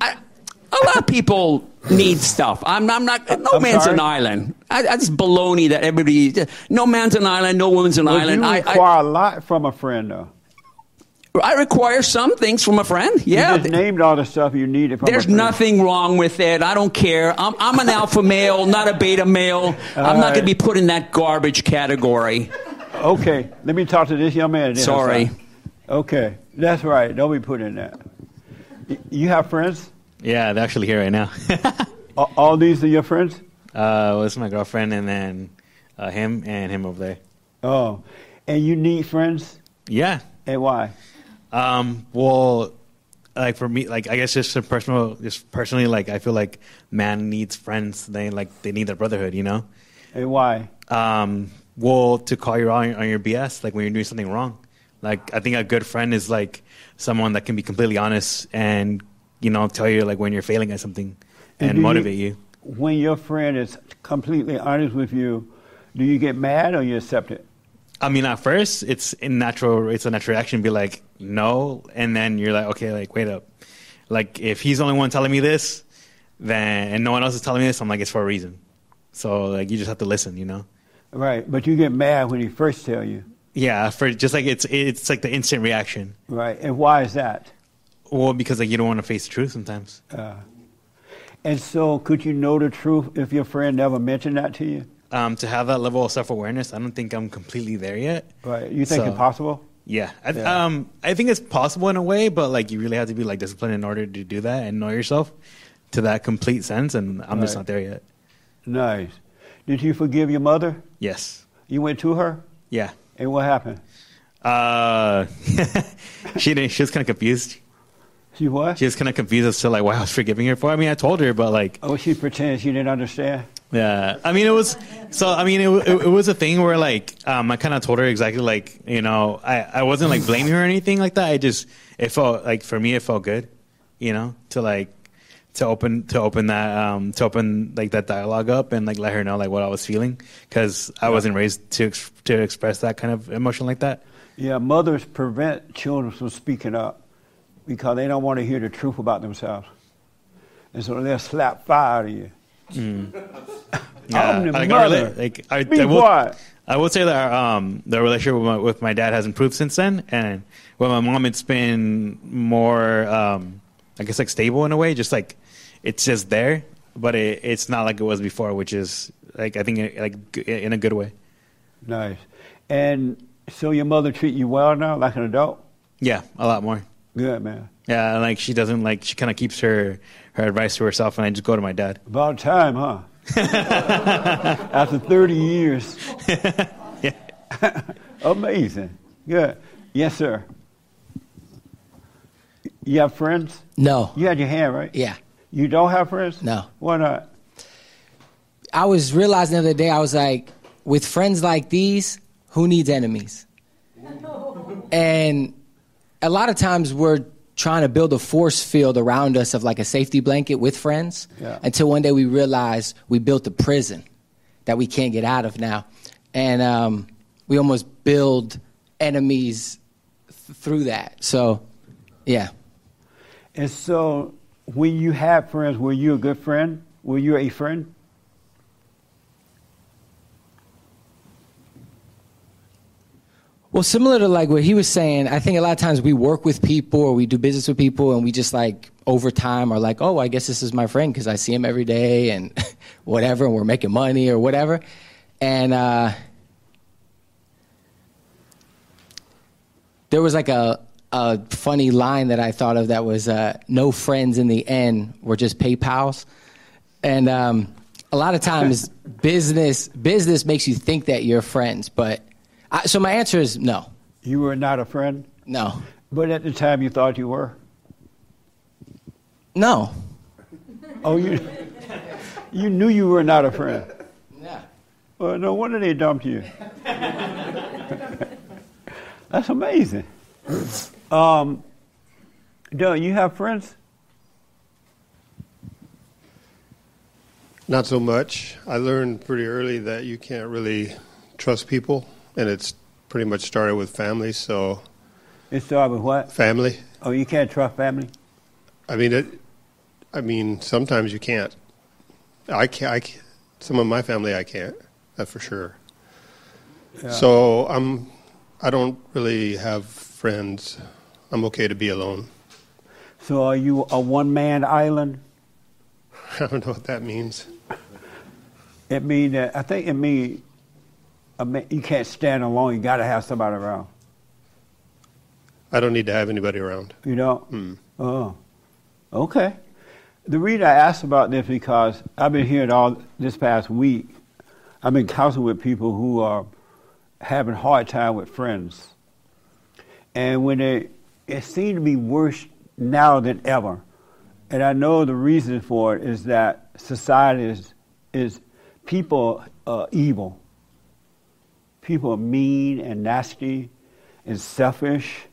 a lot of people need stuff. I'm, I'm not. No I'm man's sorry? an island. I, that's baloney that everybody. No man's an island. No woman's an Well, island. you I, require a lot from a friend, though. I, I require some things from a friend. Yeah. You just named all the stuff you needed from There's nothing wrong with it. I don't care. I'm, I'm an alpha male, not a beta male. I'm not going to be put in that garbage category. Okay, let me talk to this young man. Sorry. Okay, that's right. Don't be put in that. You have friends? Yeah, they're actually here right now. all, all these are your friends? Uh, well, it's my girlfriend and then uh, him and him over there. Oh, and you need friends? Yeah. And why? Um, well, like for me, like I guess just personal, just personally, like I feel like man needs friends. They like they need their brotherhood, you know. And why? Um, well, to call you on, on your BS, like when you're doing something wrong. Like I think a good friend is like someone that can be completely honest and you know tell you like when you're failing at something and, do motivate you. When your friend is completely honest with you, do you get mad or you accept it? I mean, at first, it's in natural. It's a natural reaction. Be like, no, and then you're like, okay, like wait up. Like if he's the only one telling me this, then and no one else is telling me this, I'm like, it's for a reason. So like you just have to listen, you know. Right, but you get mad when he first tell you. Yeah, for just like it's it's like the instant reaction. Right, and why is that? Well, because like you don't want to face the truth sometimes. Uh, and so, could you know the truth if your friend never mentioned that to you? Um, to have that level of self awareness, I don't think I'm completely there yet. Right, you think So- it's possible? Yeah, I, Yeah. um, I think it's possible in a way, but like you really have to be like disciplined in order to do that and know yourself to that complete sense. And I'm just not there yet. Nice. Did you forgive your mother? Yes. You went to her, Yeah. and what happened? Uh, she didn't. She was kind of confused. She what? She was kind of confused as to like why I was forgiving her for. I mean, I told her, but like, Oh, she pretended she didn't understand. yeah. I mean, it was so. I mean, it, it, it was a thing where like, um, I kind of told her exactly like, you know, I I wasn't like blaming her or anything like that. I just it felt like for me it felt good, you know, to like to open to open that um to open like that dialogue up and like let her know like what I was feeling because I wasn't raised to ex- to express that kind of emotion like that. Yeah, mothers prevent children from speaking up because they don't want to hear the truth about themselves. And so they'll slap fire out of you. Mm. I'm the like, mother. our like I, Be I will, quiet. I will say that our, um, the relationship with my, with my dad has improved since then, and with my mom, it's been more, um, I guess, like stable in a way. Just like it's just there, but it, it's not like it was before, which is like I think uh, like in a good way. Nice. And so your mother treat you well now, like an adult? Yeah, a lot more. Good, man. Yeah, and, like she doesn't like she kind of keeps her her advice to herself, and I just go to my dad. About time, huh? After 30 years. yeah. Amazing. Good. Yes, sir. You have friends? No. You had your hand, right? Yeah. You don't have friends? No. Why not? I was realizing the other day, I was like, with friends like these, who needs enemies? And a lot of times we're trying to build a force field around us of like a safety blanket with friends Yeah. until one day we realize we built a prison that we can't get out of now. And um, we almost build enemies th- through that. So, yeah. And so, when you have friends, were you a good friend? Were you a friend? Well, similar to like what he was saying, I think a lot of times we work with people or we do business with people and we just like over time are like, oh, I guess this is my friend because I see him every day and whatever, and we're making money or whatever. And uh, there was like a, a funny line that I thought of that was uh, no friends in the end, we're just PayPals. And um, a lot of times business business makes you think that you're friends, but I, so my answer is no. You were not a friend? No. But at the time you thought you were? No. Oh, you you knew you were not a friend. Yeah. Well, no wonder they dumped you. That's amazing. Um, Doug, you have friends? Not so much. I learned pretty early that you can't really trust people, and it's pretty much started with family. So it started with what? Family. Oh, you can't trust family. I mean, it. I mean, sometimes you can't. I can't. I can't some of my family I can't. That's for sure. Yeah. So I'm. I don't really have friends. I'm okay to be alone. So are you a one-man island? I don't know what that means. It means that I think it mean a ma- you can't stand alone. You got to have somebody around. I don't need to have anybody around. You know? Mm. Oh, okay. The reason I asked about this because I've been hearing all this past week. I've been counseling with people who are having a hard time with friends, and when they, it seems to be worse now than ever. And I know the reason for it is that society is is people are evil. People are mean and nasty and selfish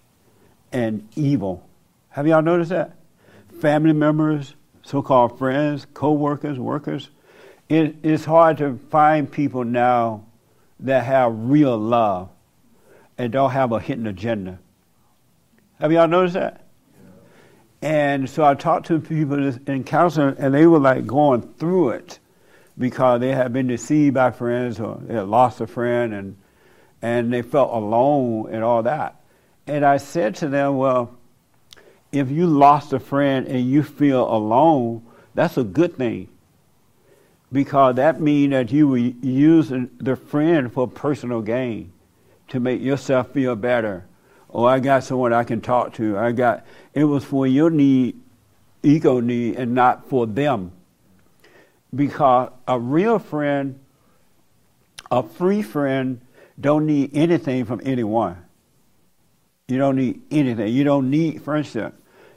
and evil. Have y'all noticed that? Family members, so-called friends, co-workers, workers. It, it's hard to find people now that have real love and don't have a hidden agenda. Have y'all noticed that? And so I talked to people in counseling, and they were like going through it because they had been deceived by friends or they had lost a friend, and and they felt alone and all that. And I said to them, well, if you lost a friend and you feel alone, that's a good thing. Because that means that you were using the friend for personal gain to make yourself feel better. Oh, I got someone I can talk to. I got it was for your need, ego need, and not for them. Because a real friend, a free friend, don't need anything from anyone. You don't need anything. You don't need friendship.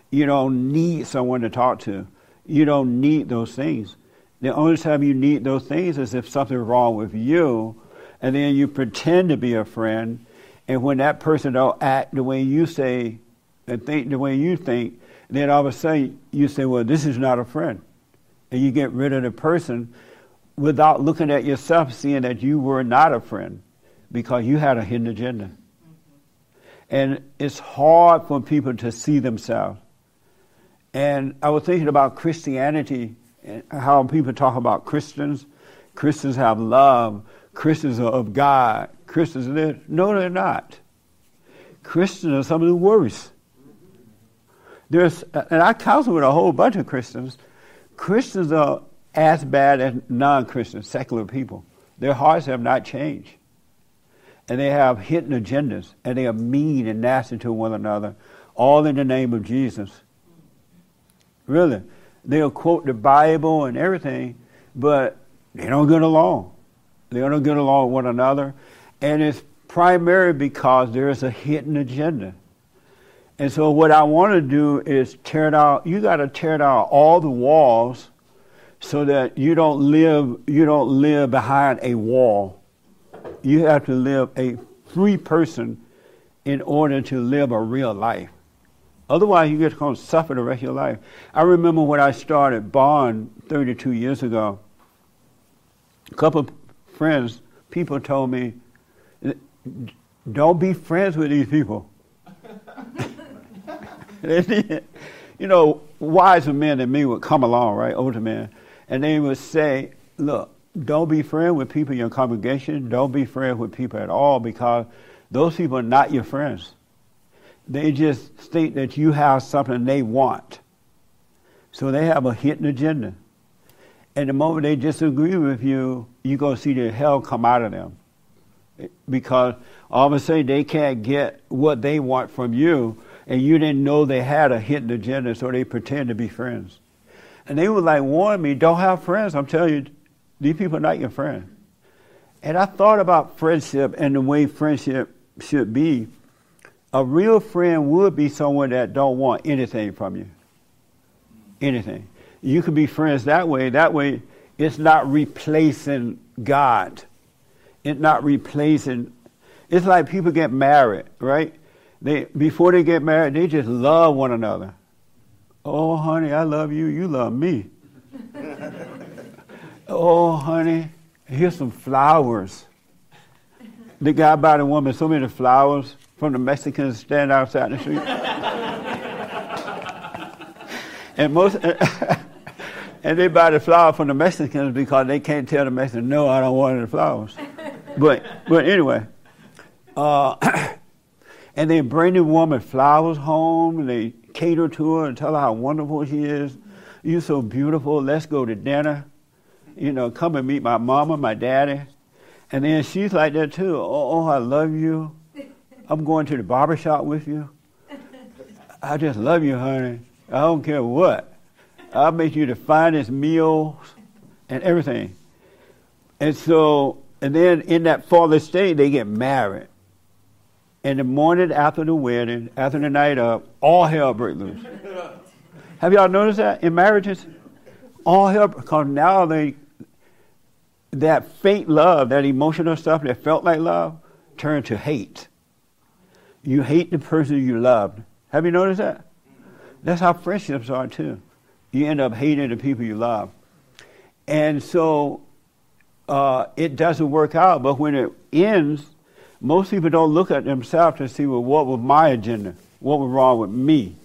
You don't need someone to talk to. You don't need those things. The only time you need those things is if something's wrong with you, and then you pretend to be a friend, and when that person don't act the way you say and think the way you think, then all of a sudden you say, "Well, this is not a friend," and you get rid of the person without looking at yourself, seeing that you were not a friend because you had a hidden agenda. Mm-hmm. And it's hard for people to see themselves. And I was thinking about Christianity and how people talk about Christians. Christians have love. Christians are of God. Christians are this. No, they're not. Christians are some of the worst. There's, and I counsel with a whole bunch of Christians. Christians are as bad as non-Christians, secular people. Their hearts have not changed and they have hidden agendas, and they are mean and nasty to one another, all in the name of Jesus. Really. They'll quote the Bible and everything, but they don't get along. They don't get along with one another, and it's primarily because there is a hidden agenda. And so what I want to do is tear down. You got to tear down all the walls, so that you don't live. You don't live behind a wall. You have to live a free person in order to live a real life. Otherwise, you get going to suffer the rest of your life. I remember when I started Bond 32 years ago. A couple of friends, people told me, "Don't be friends with these people." you know, wiser men than me would come along, right, older men, and they would say, "Look, don't be friends with people in your congregation. Don't be friends with people at all because those people are not your friends. They just think that you have something they want. So they have a hidden agenda. And the moment they disagree with you, you're going to see the hell come out of them. Because all of a sudden they can't get what they want from you, and you didn't know they had a hidden agenda, so they pretend to be friends. And they would like warn me, don't have friends. I'm telling you, these people are not your friend. And I thought about friendship and the way friendship should be. A real friend would be someone that don't want anything from you. Anything. You can be friends that way. That way, it's not replacing God. It's not replacing. It's like people get married, right? They before they get married, they just love one another. Oh, honey, I love you. You love me. oh, honey, here's some flowers. The guy bought a woman so many flowers from the Mexicans stand outside the street. and most and they buy the flower from the Mexicans because they can't tell the Mexicans, no, I don't want any flowers. But but anyway, uh, and they bring the woman flowers home and they cater to her and tell her how wonderful she is. You're so beautiful. Let's go to dinner. You know, come and meet my mama, my daddy. And then she's like that too. Oh, oh I love you. I'm going to the barber shop with you. I just love you, honey. I don't care what. I'll make you the finest meals and everything. And so, and then in that fallen state, they get married. And the morning after the wedding, after the night up, all hell breaks loose. Have y'all noticed that in marriages? All hell, because now they, that faint love, that emotional stuff that felt like love, turned to hate. You hate the person you loved. Have you noticed that? That's how friendships are too. You end up hating the people you love. And so uh, it doesn't work out, but when it ends, most people don't look at themselves to see, well, what was my agenda? What was wrong with me?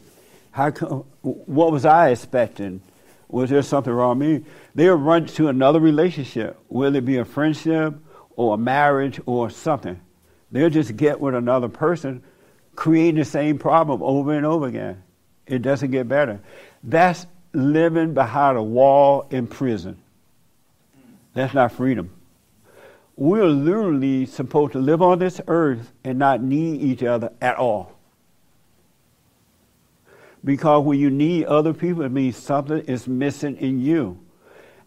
How come, what was I expecting? Was there something wrong with me? They'll run to another relationship, whether it be a friendship or a marriage or something. They'll just get with another person, creating the same problem over and over again. It doesn't get better. That's living behind a wall in prison. That's not freedom. We're literally supposed to live on this earth and not need each other at all. Because when you need other people, it means something is missing in you.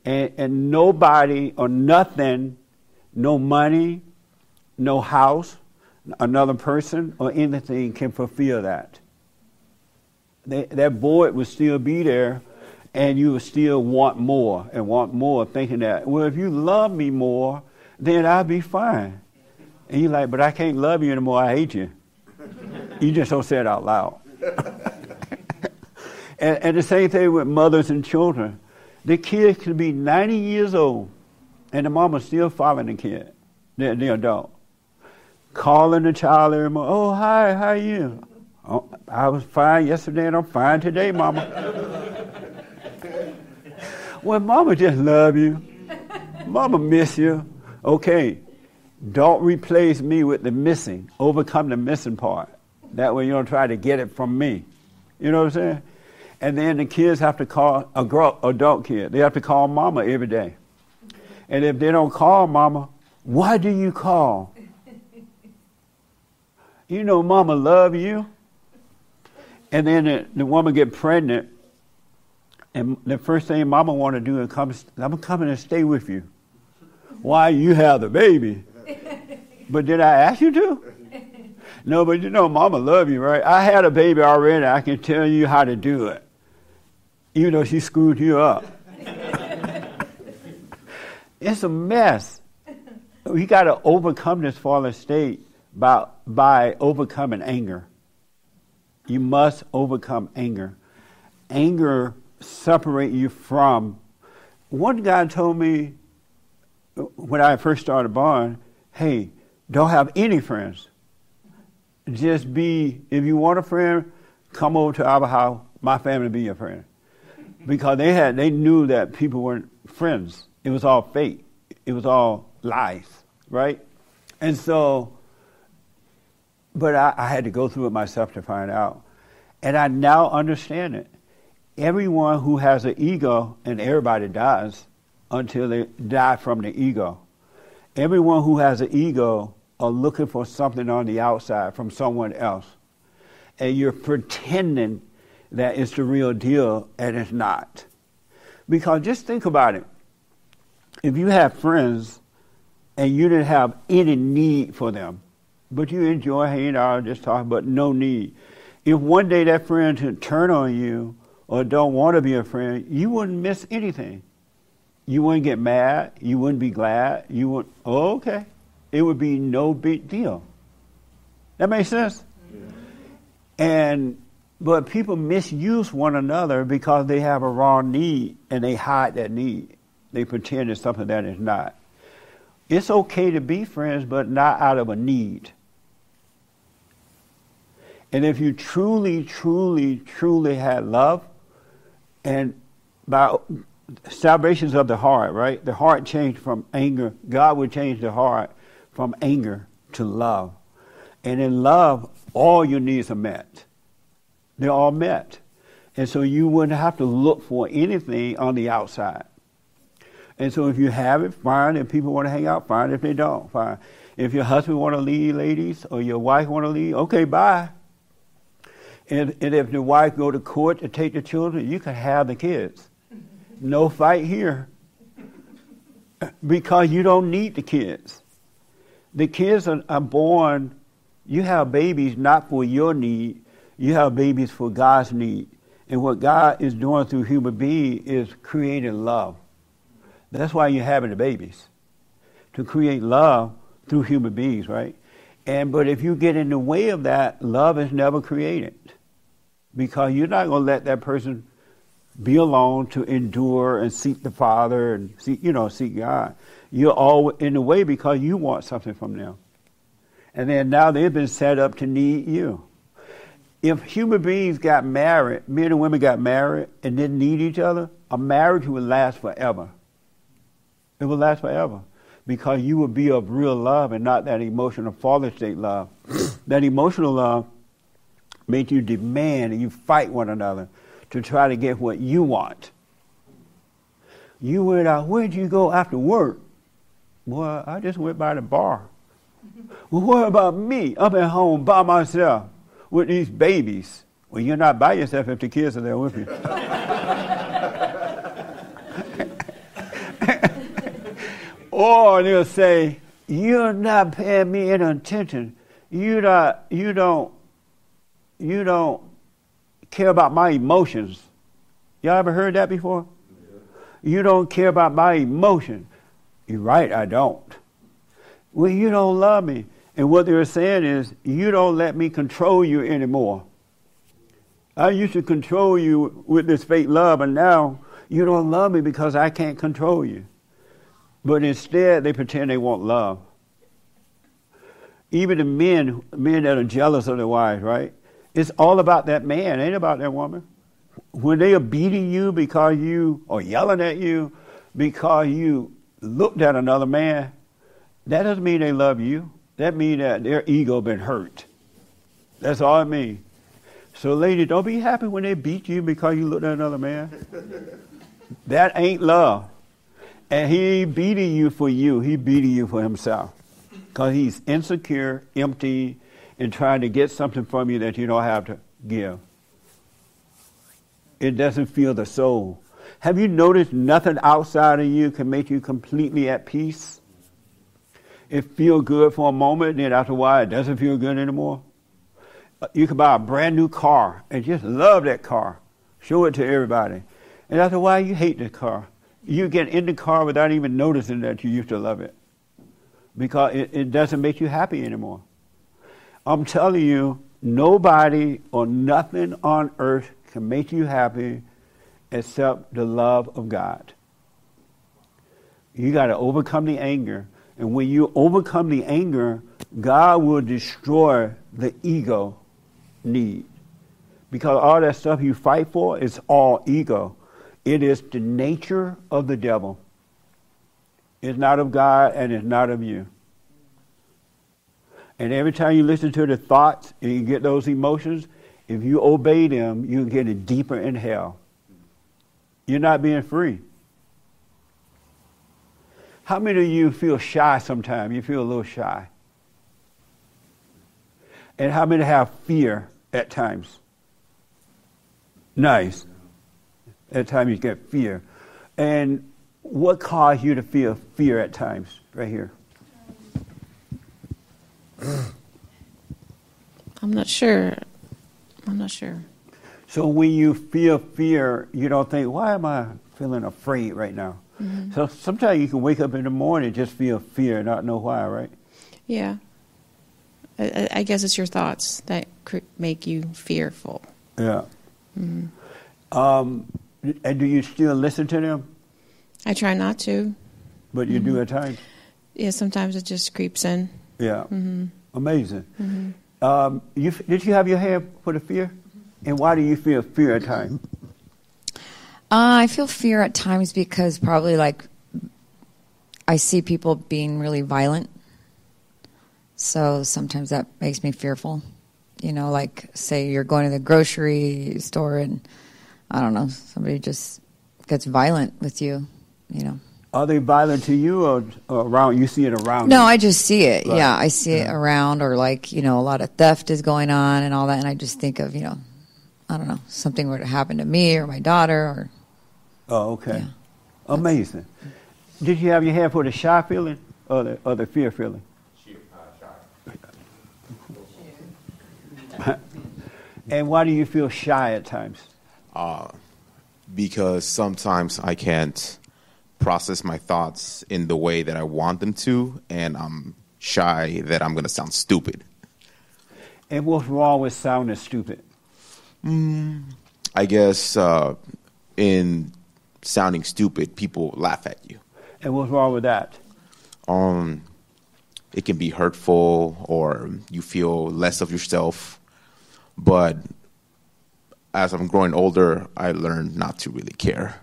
And, and nobody or nothing, no money, no house, another person, or anything can fulfill that. They, that void will still be there, and you still want more and want more, thinking that, well, if you love me more, then I'll be fine. And you're like, but I can't love you anymore. I hate you. You just don't say it out loud. and, and the same thing with mothers and children. The kid can be 90 years old, and the mama's still following the kid, the, the adult. Calling the child every morning, oh, hi, how are you? Oh, I was fine yesterday, and I'm fine today, mama. well, mama just love you. Mama miss you. Okay, don't replace me with the missing. Overcome the missing part. That way you don't try to get it from me. You know what I'm saying? And then the kids have to call a girl, adult kid. They have to call mama every day. And if they don't call mama, why do you call? You know mama love you. And then the, the woman get pregnant, and the first thing mama want to do is come. I'm coming to stay with you why you have the baby. But did I ask you to? No, but you know, Mama love you, right? I had a baby already. I can tell you how to do it, even though she screwed you up. it's a mess. We got to overcome this fallen state by by overcoming anger. You must overcome anger. Anger separate you from. One guy told me when I first started Bond, hey, don't have any friends. Just be, if you want a friend, come over to our house. My family be your friend. Because they had, they knew that people weren't friends. It was all fake. It was all lies, right? And so, but I, I had to go through it myself to find out. And I now understand it. Everyone who has an ego, and everybody dies until they die from the ego. Everyone who has an ego are looking for something on the outside from someone else. And you're pretending that it's the real deal, and it's not. Because just think about it. If you have friends and you didn't have any need for them, but you enjoy hanging out, just talking, but no need. If one day that friend should turn on you or don't want to be a friend, you wouldn't miss anything. You wouldn't get mad. You wouldn't be glad. You would, oh, okay. It would be no big deal. That makes sense? Yeah. And, but people misuse one another because they have a wrong need and they hide that need. They pretend it's something that is not. It's okay to be friends, but not out of a need. And if you truly, truly, truly had love, and by salvation's of the heart, right? The heart changed from anger. God would change the heart from anger to love. And in love, all your needs are met. They're all met. And so you wouldn't have to look for anything on the outside. And so if you have it, fine. If people want to hang out, fine. If they don't, fine. If your husband want to leave, ladies, or your wife want to leave, okay, bye. And, and if the wife go to court to take the children, you can have the kids. No fight here. Because you don't need the kids. The kids are, are born, you have babies not for your need, you have babies for God's need. And what God is doing through human beings is creating love. That's why you're having the babies. To create love through human beings, right? And but if you get in the way of that, love is never created. Because you're not going to let that person be alone to endure and seek the Father and seek, you know, seek God. You're all in the way because you want something from them. And then now they've been set up to need you. If human beings got married, men and women got married and didn't need each other, a marriage would last forever. It would last forever because you would be of real love and not that emotional fallen state love. that emotional love makes you demand and you fight one another to try to get what you want. You went out, where'd you go after work? Well, I just went by the bar. Well, what about me? I'm at home by myself with these babies. Well, you're not by yourself if the kids are there with you. or they'll say, You're not paying me any attention. You not you don't you don't care about my emotions. Y'all ever heard that before? You don't care about my emotion. You're right, I don't. Well, you don't love me. And what they're saying is, you don't let me control you anymore. I used to control you with this fake love, and now you don't love me because I can't control you. But instead, they pretend they want love. Even the men, men that are jealous of their wives, right? It's all about that man, ain't about that woman. When they are beating you because you or yelling at you because you looked at another man, that doesn't mean they love you. That means that their ego been hurt. That's all it means. So, lady, don't be happy when they beat you because you looked at another man. that ain't love. And he beating you for you. He beating you for himself. Because he's insecure, empty, and trying to get something from you that you don't have to give. It doesn't feel the soul. Have you noticed nothing outside of you can make you completely at peace? It feels good for a moment, then after a while it doesn't feel good anymore. Uh, you can buy a brand new car and just love that car, show it to everybody. And after a while, you hate the car. You get in the car without even noticing that you used to love it because it, it doesn't make you happy anymore. I'm telling you, nobody or nothing on earth can make you happy except the love of God. You got to overcome the anger. And when you overcome the anger, God will destroy the ego need. Because all that stuff you fight for is all ego. It is the nature of the devil. It's not of God and it's not of you. And every time you listen to the thoughts and you get those emotions, if you obey them, you get it deeper in hell. You're not being free. How many of you feel shy sometimes? You feel a little shy. And how many have fear at times? Nice. At times you get fear. And what caused you to feel fear at times? Right here. I'm not sure. I'm not sure. So when you feel fear, you don't think, why am I feeling afraid right now? Mhm. So sometimes you can wake up in the morning and just feel fear and not know why, right? Yeah. I, I- guess it's your thoughts that make you fearful. Yeah. Mhm. Um, and do you still listen to them? I try not to. But you do Mhm. at times? Yeah, sometimes it just creeps in. Yeah. hmm Amazing. hmm Um, you, did you have your hand for the fear? And why do you feel fear at times? Uh, I feel fear at times because probably like I see people being really violent. So sometimes that makes me fearful. You know, like say you're going to the grocery store and I don't know, somebody just gets violent with you, you know. Are they violent to you or, or around? You see it around No, you? I just see it. Right. Yeah, I see it around, or like you know, a lot of theft is going on and all that, and I just think of you know, I don't know, something were to happen to me or my daughter, or Oh, okay. Amazing. Did you have your hand for the shy feeling or the, or the fear feeling? Shy. And why do you feel shy at times? uh, because sometimes I can't process my thoughts in the way that I want them to, and I'm shy that I'm going to sound stupid. And what's wrong with sounding stupid? Mm, I guess uh, in sounding stupid, people laugh at you. And what's wrong with that? Um, it can be hurtful, or you feel less of yourself. But as I'm growing older, I learned not to really care.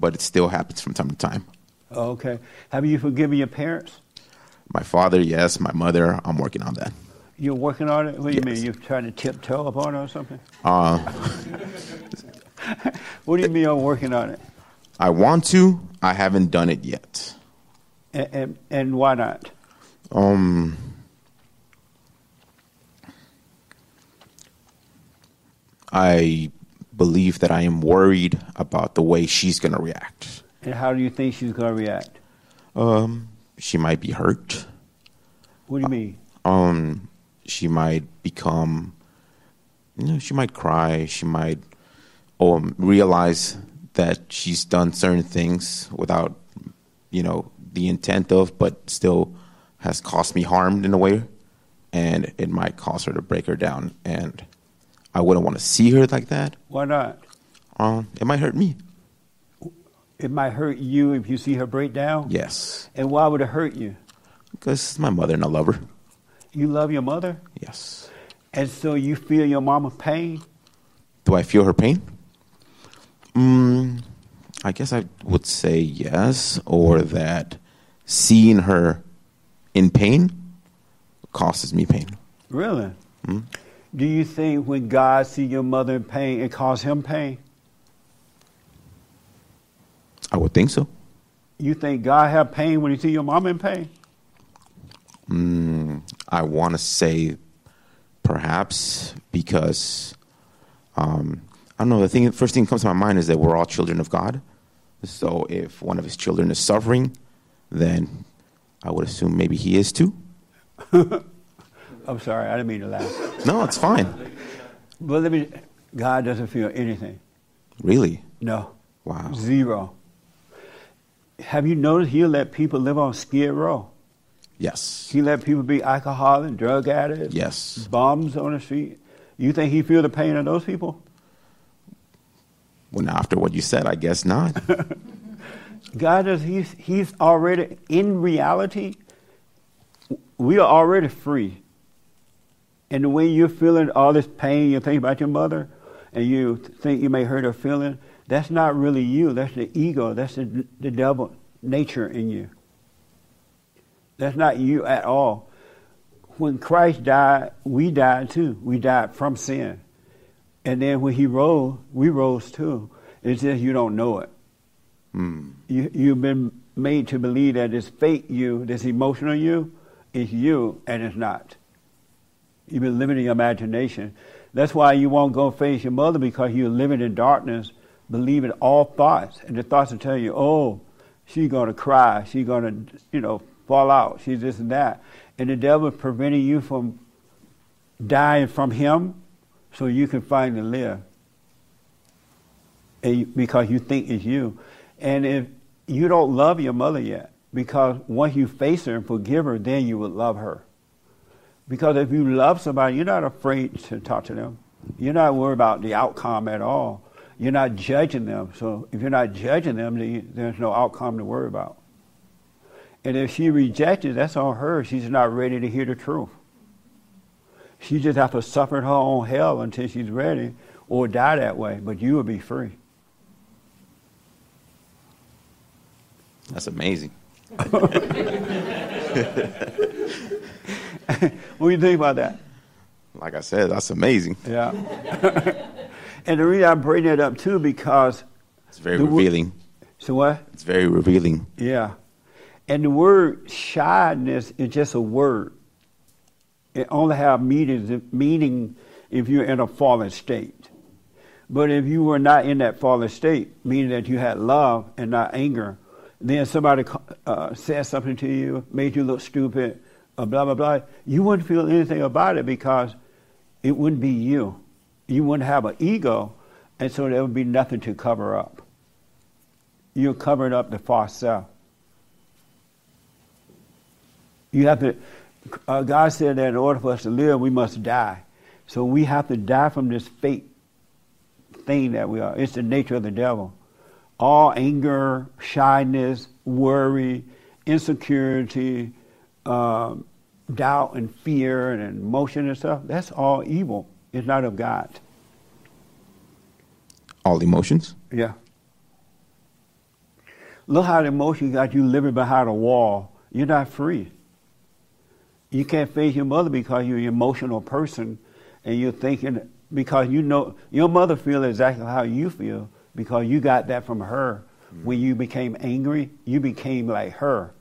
But it still happens from time to time. Okay. Have you forgiven your parents? My father, yes. My mother, I'm working on that. You're working on it? What do you mean? You're trying to tiptoe upon it or something? Uh, What do you mean you're working on it? I want to. I haven't done it yet. And, and, and why not? Um, I believe that I am worried about the way she's going to react. And how do you think she's going to react? Um, she might be hurt. What do you mean? Um, she might become. You know, she might cry. She might um, realize that she's done certain things without, you know, the intent of, but still has caused me harm in a way, and it might cause her to break her down. And I wouldn't want to see her like that. Why not? Um, it might hurt me. It might hurt you if you see her break down? Yes, And why would it hurt you? because it's my mother and I love her. You love your mother? Yes. And so you feel your mama's pain? Do I feel her pain? Mm, I guess I would say yes, or that seeing her in pain causes me pain. Really? Mm. Do you think when God see your mother in pain, it cause him pain? I would think so. You think God have pain when he see your mom in pain? Mm, I want to say perhaps because um, I don't know. The thing, first thing that comes to my mind is that we're all children of God. So if one of his children is suffering, then I would assume maybe he is too. I'm sorry, I didn't mean to laugh. No, it's fine. But let me. God doesn't feel anything. Really? No. Wow. Zero. Have you noticed He'll let people live on Skid Row? Yes. He let people be alcoholic, drug addicts. Yes. Bums on the street. You think He feel the pain of those people? Well, now, after what you said, I guess not. God does. He's He's already in reality. We are already free. And the way you're feeling all this pain, you think about your mother, and you think you may hurt her feeling. That's not really you. That's the ego. That's the, the devil nature in you. That's not you at all. When Christ died, we died too. We died from sin. And then when he rose, we rose too. It's just you don't know it. Hmm. You, you've been made to believe that this fake you, this emotional you, is you, and it's not. You've been living in your imagination. That's why you won't go face your mother because you're living in darkness, believing all thoughts. And the thoughts will tell you, oh, she's going to cry. She's going to, you know, fall out. She's this and that. And the devil is preventing you from dying from him so you can finally live. And you, because you think it's you. And if you don't love your mother yet, because once you face her and forgive her, then you will love her. Because if you love somebody, you're not afraid to talk to them. You're not worried about the outcome at all. You're not judging them. So if you're not judging them, then you, there's no outcome to worry about. And if she rejected, that's on her. She's not ready to hear the truth. She just has to suffer her own hell until she's ready or die that way. But you will be free. That's amazing. what do you think about that? Like I said, that's amazing. Yeah. and the reason I bring that up too because It's very revealing. So what? It's very revealing. Yeah. And the word shyness is just a word. It only have meaning, meaning if you're in a fallen state. But if you were not in that fallen state, meaning that you had love and not anger, then somebody uh, said something to you, made you look stupid, blah, blah, blah, you wouldn't feel anything about it because it wouldn't be you. You wouldn't have an ego, and so there would be nothing to cover up. You're covering up the false self. You have to, uh, God said that in order for us to live, we must die. So we have to die from this fate thing that we are. It's the nature of the devil. All anger, shyness, worry, insecurity, um, doubt and fear and emotion and stuff, that's all evil. It's not of God. All emotions? Yeah. Look how the emotion got you living behind a wall. You're not free. You can't face your mother because you're an emotional person and you're thinking because you know your mother feels exactly how you feel because you got that from her. Mm. When you became angry, you became like her.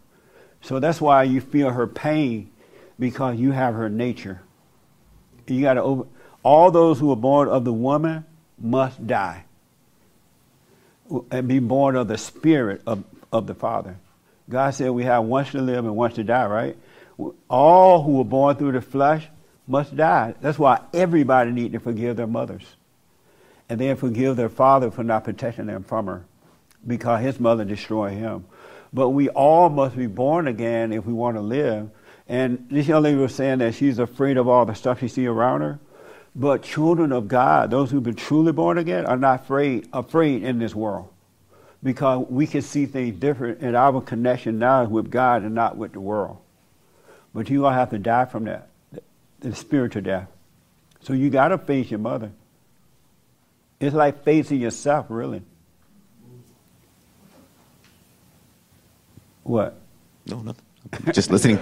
So that's why you feel her pain because you have her nature. You got to over all those who are born of the woman must die and be born of the spirit of, of the Father. God said we have once to live and once to die, right? All who are born through the flesh must die. That's why everybody needs to forgive their mothers. And then forgive their father for not protecting them from her because his mother destroyed him. But we all must be born again if we want to live. And this young lady was saying that she's afraid of all the stuff she see around her. But children of God, those who've been truly born again, are not afraid afraid in this world. Because we can see things different and our connection now with God and not with the world. But you're gonna have to die from that. The spiritual death. So you gotta face your mother. It's like facing yourself, really. What? No, nothing. Just listening.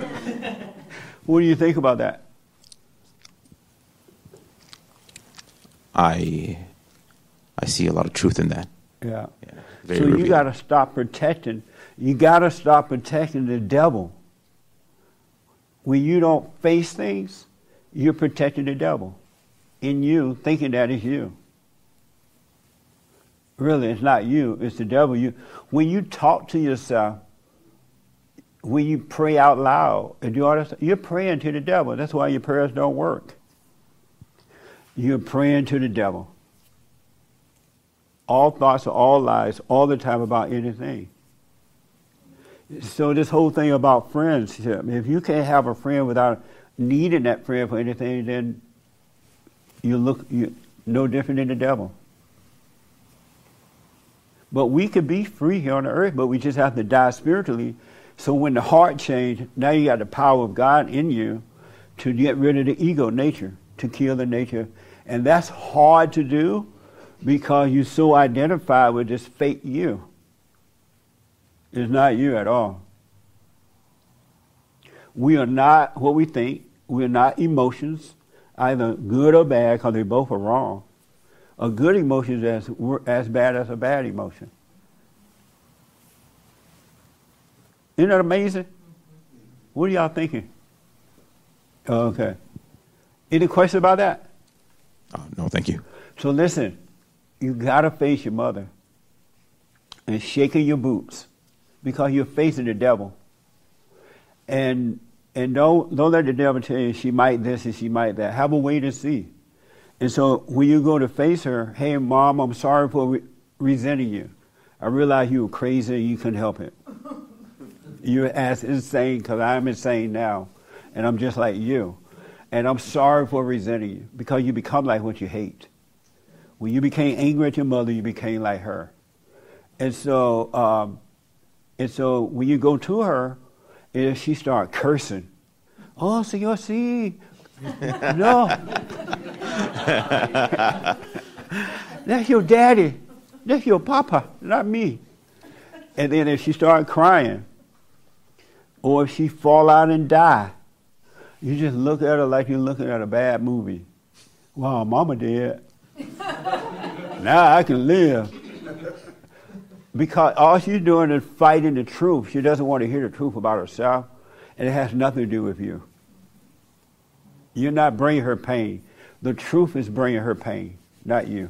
What do you think about that? I I see a lot of truth in that. Yeah. Very so you got to stop protecting. You got to stop protecting the devil. When you don't face things, you're protecting the devil in you, thinking that is you. Really, it's not you. It's the devil. You, when you talk to yourself, when you pray out loud and do you're praying to the devil. That's why your prayers don't work. You're praying to the devil. All thoughts are all lies all the time about anything. So this whole thing about friendship, if you can't have a friend without needing that friend for anything, then you look you no different than the devil. But we could be free here on the earth, but we just have to die spiritually. So when the heart changed, now you got the power of God in you to get rid of the ego nature, to kill the nature. And that's hard to do because you're so identify with this fake you. It's not you at all. We are not what we think. We're not emotions, either good or bad, because they both are wrong. A good emotion is as, as bad as a bad emotion. Isn't that amazing? What are y'all thinking? Okay. Any question about that? Uh, no, thank you. So listen, you gotta face your mother and shaking your boots because you're facing the devil. And and don't don't let the devil tell you she might this and she might that. Have a wait and see. And so when you go to face her, hey mom, I'm sorry for re- resenting you. I realize you were crazy and you couldn't help it. You're as insane because I'm insane now, and I'm just like you. And I'm sorry for resenting you because you become like what you hate. When you became angry at your mother, you became like her. And so, um, and so when you go to her, and she start cursing, oh, Señor, see, no. That's your daddy. That's your papa, not me. And then if she start crying, or if she fall out and die, you just look at her like you're looking at a bad movie. Wow, mama dead. now I can live. Because all she's doing is fighting the truth. She doesn't want to hear the truth about herself, and it has nothing to do with you. You're not bringing her pain. The truth is bringing her pain, not you.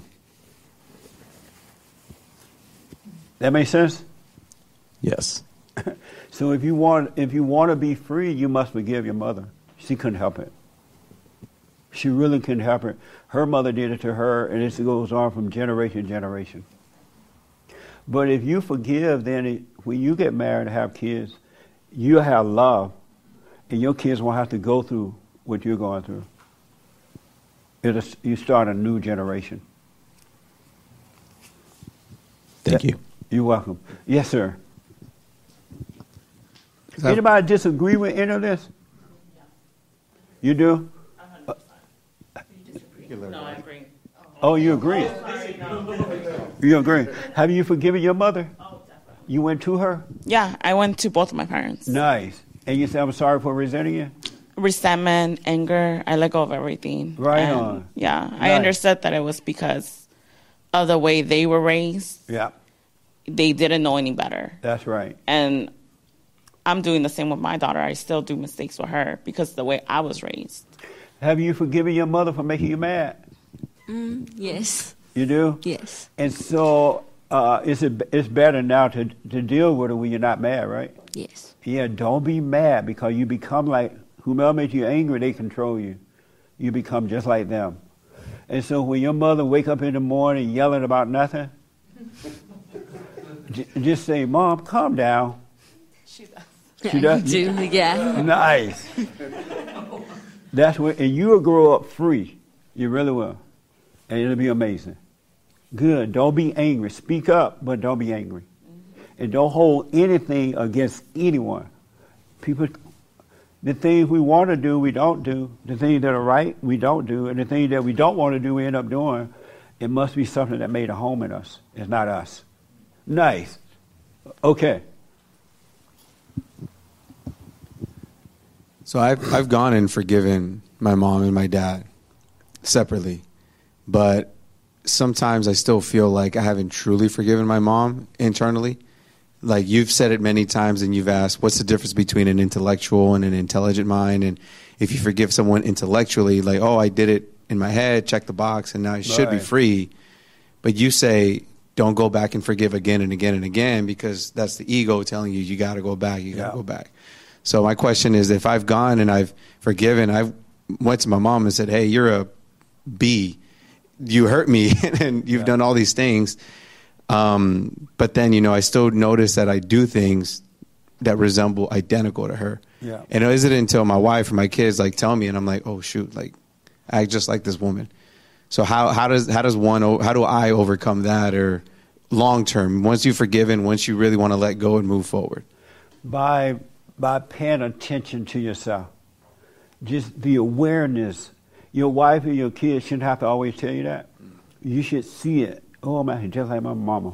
That makes sense? Yes. so if you want if you want to be free, you must forgive your mother. She couldn't help it. She really couldn't help it. Her mother did it to her, and it goes on from generation to generation. But if you forgive, then it, when you get married and have kids, you have love, and your kids won't have to go through what you're going through. It'll, you start a new generation. Thank you. You're welcome. Yes, sir. Anybody disagree with any of this? You do? No, I agree. Oh, you agree? You agree? Have you forgiven your mother? You went to her? Yeah, I went to both of my parents. Nice. And you said, I'm sorry for resenting you? Resentment, anger, I let go of everything. Right And, on. Yeah, I understood that it was because of the way they were raised. Yeah, They didn't know any better. that's right. And I'm doing the same with my daughter. I still do mistakes with her because the way I was raised. Have you forgiven your mother for making you mad? Mm, yes. You do? Yes. And so uh, it's, a, it's better now to, to deal with it when you're not mad, right? Yes. Yeah, don't be mad because you become like whomever makes you angry, they control you. You become just like them. And so when your mother wake up in the morning yelling about nothing, j- just say, "Mom, calm down." She does. Do, yeah. Nice. That's what, and you will grow up free. You really will, and it'll be amazing. Good. Don't be angry. Speak up, but don't be angry, mm-hmm. and don't hold anything against anyone. People, the things we want to do, we don't do. The things that are right, we don't do, and the things that we don't want to do, we end up doing. It must be something that made a home in us. It's not us. Nice. Okay. So I've I've gone and forgiven my mom and my dad separately, but sometimes I still feel like I haven't truly forgiven my mom internally. Like you've said it many times, and you've asked, "What's the difference between an intellectual and an intelligent mind?" And if you forgive someone intellectually, like, "Oh, I did it in my head, check the box, and now I should be free," but you say don't go back and forgive again and again and again because that's the ego telling you you got to go back, you got to Yeah. go back. So my question is, if I've gone and I've forgiven, I've went to my mom and said, "Hey, you're a B. You hurt me, and you've done all these things." Um, but then, you know, I still notice that I do things that resemble identical to her. Yeah. And is it until my wife or my kids like tell me, and I'm like, "Oh shoot, like I just like this woman." So how how does how does one how do I overcome that or long term once you've forgiven, once you really want to let go and move forward? by by paying attention to yourself. Just the awareness. Your wife or your kids shouldn't have to always tell you that. You should see it. Oh man, just like my mama.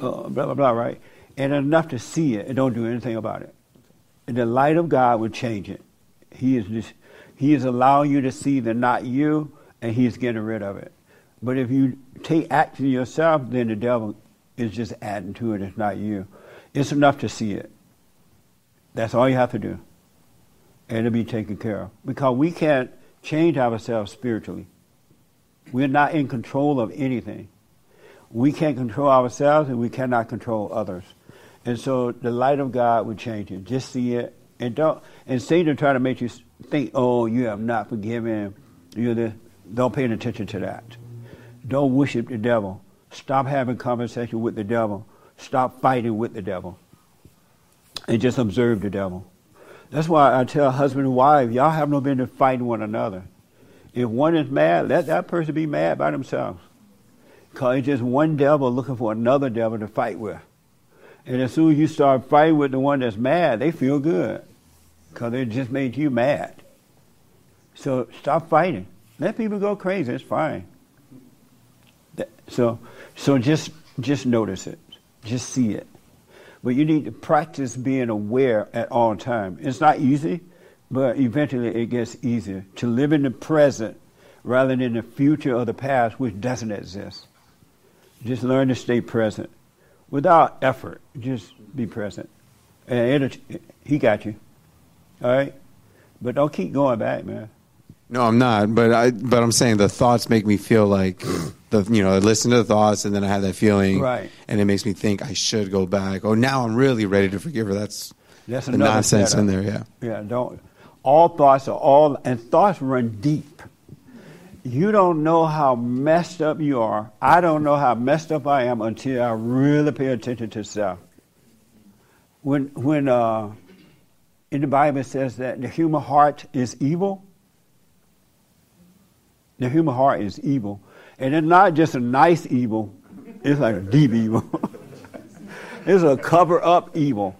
Uh, blah blah blah. Right, and enough to see it and don't do anything about it. And the light of God will change it. He is just He is allowing you to see the not you, and He's getting rid of it. But if you take action yourself, then the devil is just adding to it. It's not you. It's enough to see it. That's all you have to do. And it'll be taken care of. Because we can't change ourselves spiritually. We're not in control of anything. We can't control ourselves and we cannot control others. And so the light of God will change you. Just see it. And don't and Satan try to make you think, oh, you have not forgiven. You're the don't pay any attention to that. Don't worship the devil. Stop having conversation with the devil. Stop fighting with the devil and just observe the devil. That's why I tell husband and wife, y'all have no business fighting one another. If one is mad, let that person be mad by themselves. Because it's just one devil looking for another devil to fight with. And as soon as you start fighting with the one that's mad, they feel good. Because they just made you mad. So stop fighting. Let people go crazy. It's fine. So, so just just notice it. Just see it. But you need to practice being aware at all times. It's not easy, but eventually it gets easier to live in the present rather than the future or the past, which doesn't exist. Just learn to stay present without effort. Just be present, and it'll, he got you. All right, but don't keep going back, man. No, I'm not. But I but I'm saying the thoughts make me feel like the you know I listen to the thoughts and then I have that feeling, Right. And it makes me think I should go back. Oh, now I'm really ready to forgive her. That's That's the nonsense setup. in there. Yeah. Yeah, don't. All thoughts are all, and thoughts run deep. You don't know how messed up you are. I don't know how messed up I am until I really pay attention to self. When, when uh, in the Bible it says that the human heart is evil, the human heart is evil. And it's not just a nice evil, it's like a deep evil. it's a cover up evil.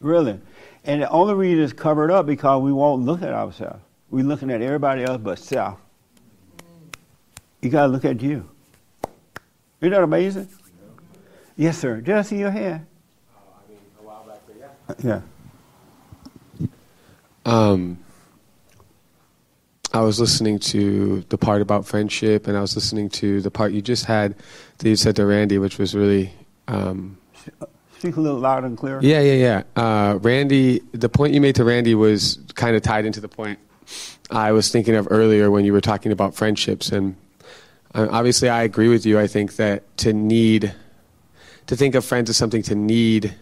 Really. And the only reason it's covered up because we won't look at ourselves. We're looking at everybody else but self. You got to look at you. Isn't that amazing? Yes, sir. Did I see your hand? Yeah. Um, I was listening to the part about friendship, and I was listening to the part you just had that you said to Randy, which was really. Um, Speak a little loud and clear. yeah, yeah, yeah. Uh, Randy, the point you made to Randy was kind of tied into the point I was thinking of earlier when you were talking about friendships. And uh, obviously, I agree with you. I think that to need, to think of friends as something to need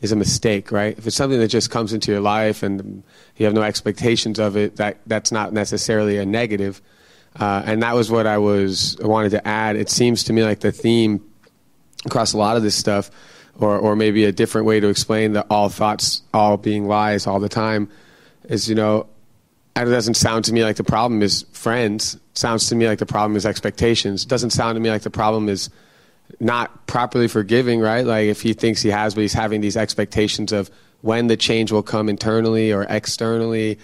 is a mistake, right? If it's something that just comes into your life and you have no expectations of it, that that's not necessarily a negative. Uh, and that was what I was I wanted to add. It seems to me like the theme across a lot of this stuff, or or maybe a different way to explain that all thoughts all being lies all the time, is you know, it doesn't sound to me like the problem is friends. It sounds to me like the problem is expectations. It doesn't sound to me like the problem is not properly forgiving, right? Like if he thinks he has, but he's having these expectations of when the change will come internally or externally,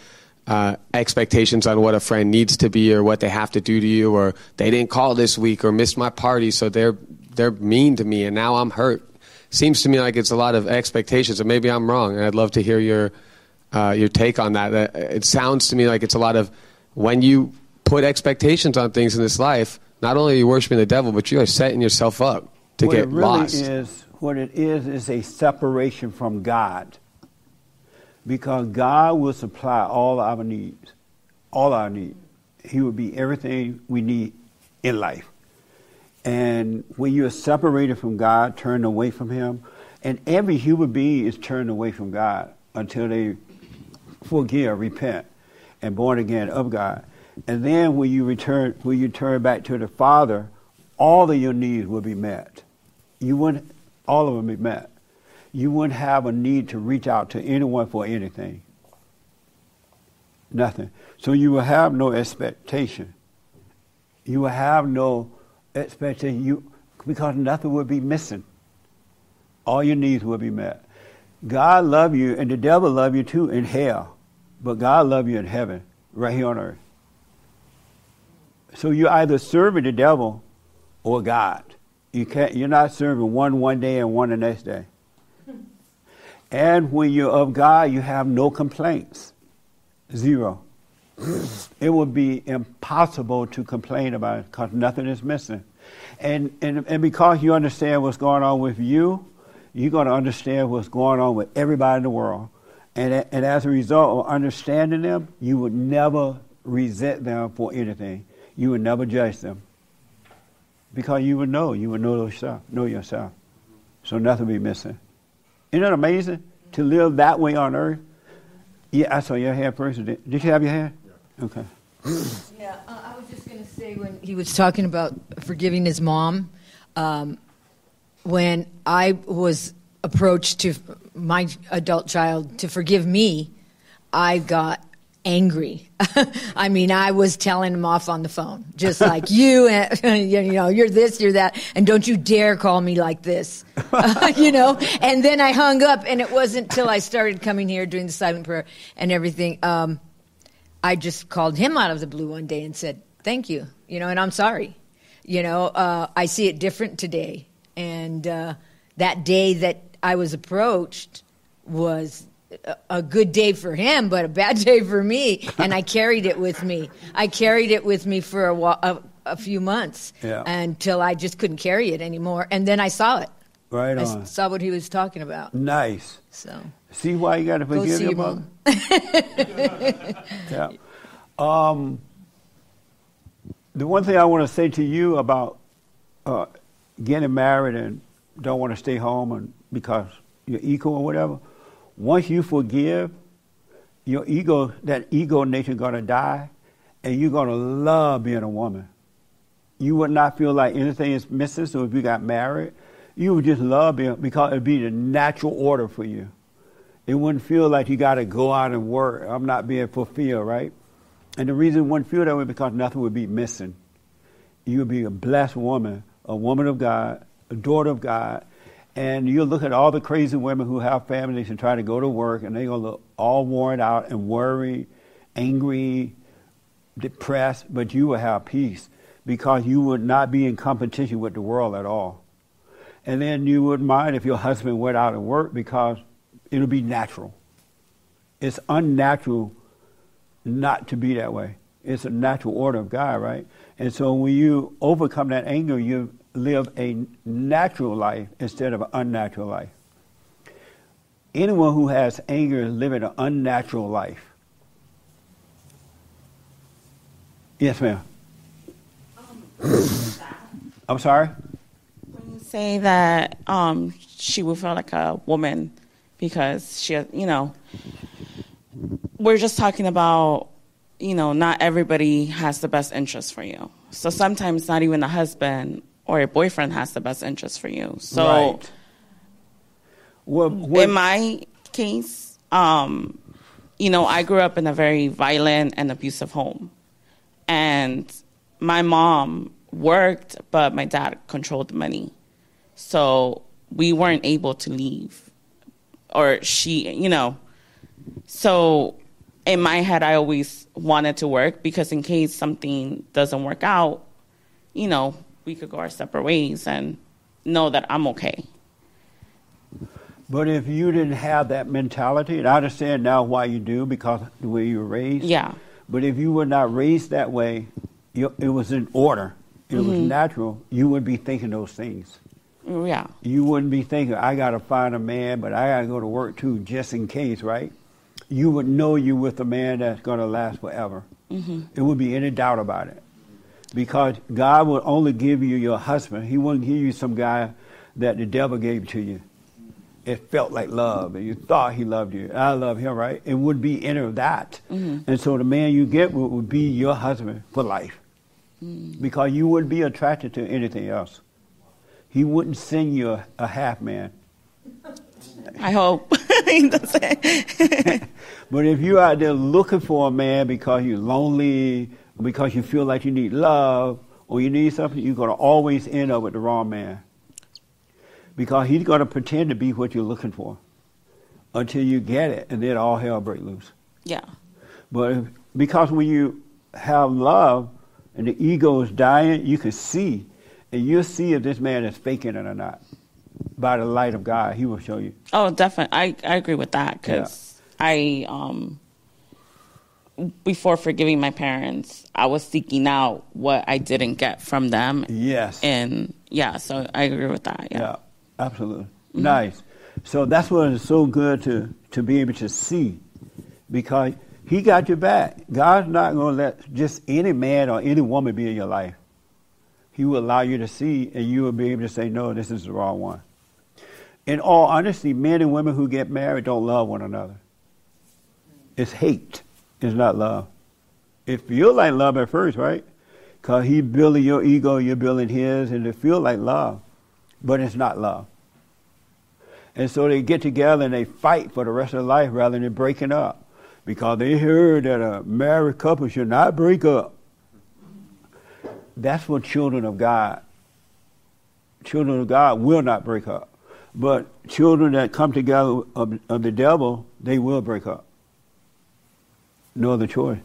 uh, expectations on what a friend needs to be or what they have to do to you, or they didn't call this week or missed my party, so they're they're mean to me, and now I'm hurt. Seems to me like it's a lot of expectations, and maybe I'm wrong. And I'd love to hear your uh, your take on that. That it sounds to me like it's a lot of when you put expectations on things in this life. Not only are you worshiping the devil, but you are setting yourself up to what get it really lost. is, what it is, is a separation from God. Because God will supply all our needs, all our needs. He will be everything we need in life. And when you're separated from God, turned away from Him, and every human being is turned away from God until they forgive, repent, and born again of God. And then when you return, when you turn back to the Father, all of your needs will be met. You wouldn't, all of them be met. You wouldn't have a need to reach out to anyone for anything. Nothing. So you will have no expectation. You will have no expectation. You because nothing will be missing. All your needs will be met. God love you, and the devil love you too in hell, but God love you in heaven, right here on earth. So you're either serving the devil or God. You can't. You're not serving one one day and one the next day. And when you're of God, you have no complaints. Zero. It would be impossible to complain about it because nothing is missing. And, and, and because you understand what's going on with you, you're going to understand what's going on with everybody in the world. And, and as a result of understanding them, you would never resent them for anything. You would never judge them. Because you would know, you would know yourself, know yourself. So nothing would be missing. Isn't it amazing to live that way on earth? Yeah, I saw your hair first. Did, you have your hand? Okay. Yeah, uh, I was just going to say when he was talking about forgiving his mom, um, when I was approached to my adult child to forgive me, I got angry. I mean, I was telling him off on the phone, just like you, and, you know, you're this, you're that, and don't you dare call me like this, you know. And then I hung up, and it wasn't till I started coming here doing the silent prayer and everything. Um, I just called him out of the blue one day and said, "Thank you," you know, and I'm sorry. You know, uh, I see it different today, and uh, that day that I was approached was a good day for him, but a bad day for me. And I carried it with me. I carried it with me for a, a, a few months Yeah. until I just couldn't carry it anymore. And then I saw it. Right I on. saw what he was talking about. Nice. So See why you got to forgive your your yeah. Um, the one thing I want to say to you about uh, getting married and don't want to stay home and because you're equal or whatever, once you forgive, your ego, that ego nature, gonna die, and you're gonna love being a woman. You would not feel like anything is missing. So if you got married, you would just love being because it'd be the natural order for you. It wouldn't feel like you got to go out and work. I'm not being fulfilled, right? And the reason it wouldn't feel that way because nothing would be missing. You would be a blessed woman, a woman of God, a daughter of God. And you'll look at all the crazy women who have families and try to go to work, and they're going to look all worn out and worried, angry, depressed, but you will have peace because you would not be in competition with the world at all. And then you wouldn't mind if your husband went out and worked because it'll be natural. It's unnatural not to be that way. It's a natural order of God, right? And so when you overcome that anger, you live a natural life instead of an unnatural life. Anyone who has anger is living an unnatural life. Yes, ma'am. I'm sorry? When you say that um, she would feel like a woman because she, you know, we're just talking about, you know, not everybody has the best interest for you. So sometimes not even the husband or a boyfriend has the best interest for you. So Right. Well, what- in my case, um, you know, I grew up in a very violent and abusive home. And my mom worked, but my dad controlled the money. So we weren't able to leave. Or she, you know. So in my head, I always wanted to work because in case something doesn't work out, you know, we could go our separate ways and know that I'm okay. But if you didn't have that mentality, and I understand now why you do because the way you were raised. Yeah. But if you were not raised that way, you, it was in order. It was Mhm. natural. You would be thinking those things. Yeah. You wouldn't be thinking, I got to find a man, but I got to go to work too, just in case, right? You would know you with a man that's going to last forever. Mm-hmm. It would be any doubt about it. Because God will only give you your husband. He wouldn't give you some guy that the devil gave to you. It felt like love, and you thought he loved you. I love him, right? It would be any of that. Mhm. And so the man you get would, would be your husband for life. Because you wouldn't be attracted to anything else. He wouldn't send you a, a half man. I hope. But if you're out there looking for a man because you're lonely, because you feel like you need love, or you need something, you're going to always end up with the wrong man. Because he's going to pretend to be what you're looking for until you get it, and then all hell break loose. yeah. But if, because when you have love and the ego is dying, you can see, and you'll see if this man is faking it or not. By the light of God, he will show you. Oh, definitely. I, I agree with that because I, um, before forgiving my parents, I was seeking out what I didn't get from them. Yes. And yeah, so I agree with that. Yeah. Yeah, absolutely. Mm-hmm. Nice. So that's what is so good to, to be able to see because he got your back. God's not going to let just any man or any woman be in your life. He will allow you to see and you will be able to say, no, this is the wrong one. In all honesty, men and women who get married don't love one another. It's hate. It's not love. It feels like love at first, right? Because he building your ego, you're building his, and it feels like love. But it's not love. And so they get together and they fight for the rest of their life rather than breaking up. Because they heard that a married couple should not break up. That's what children of God, children of God will not break up. But children that come together of, of the devil, they will break up. No other choice.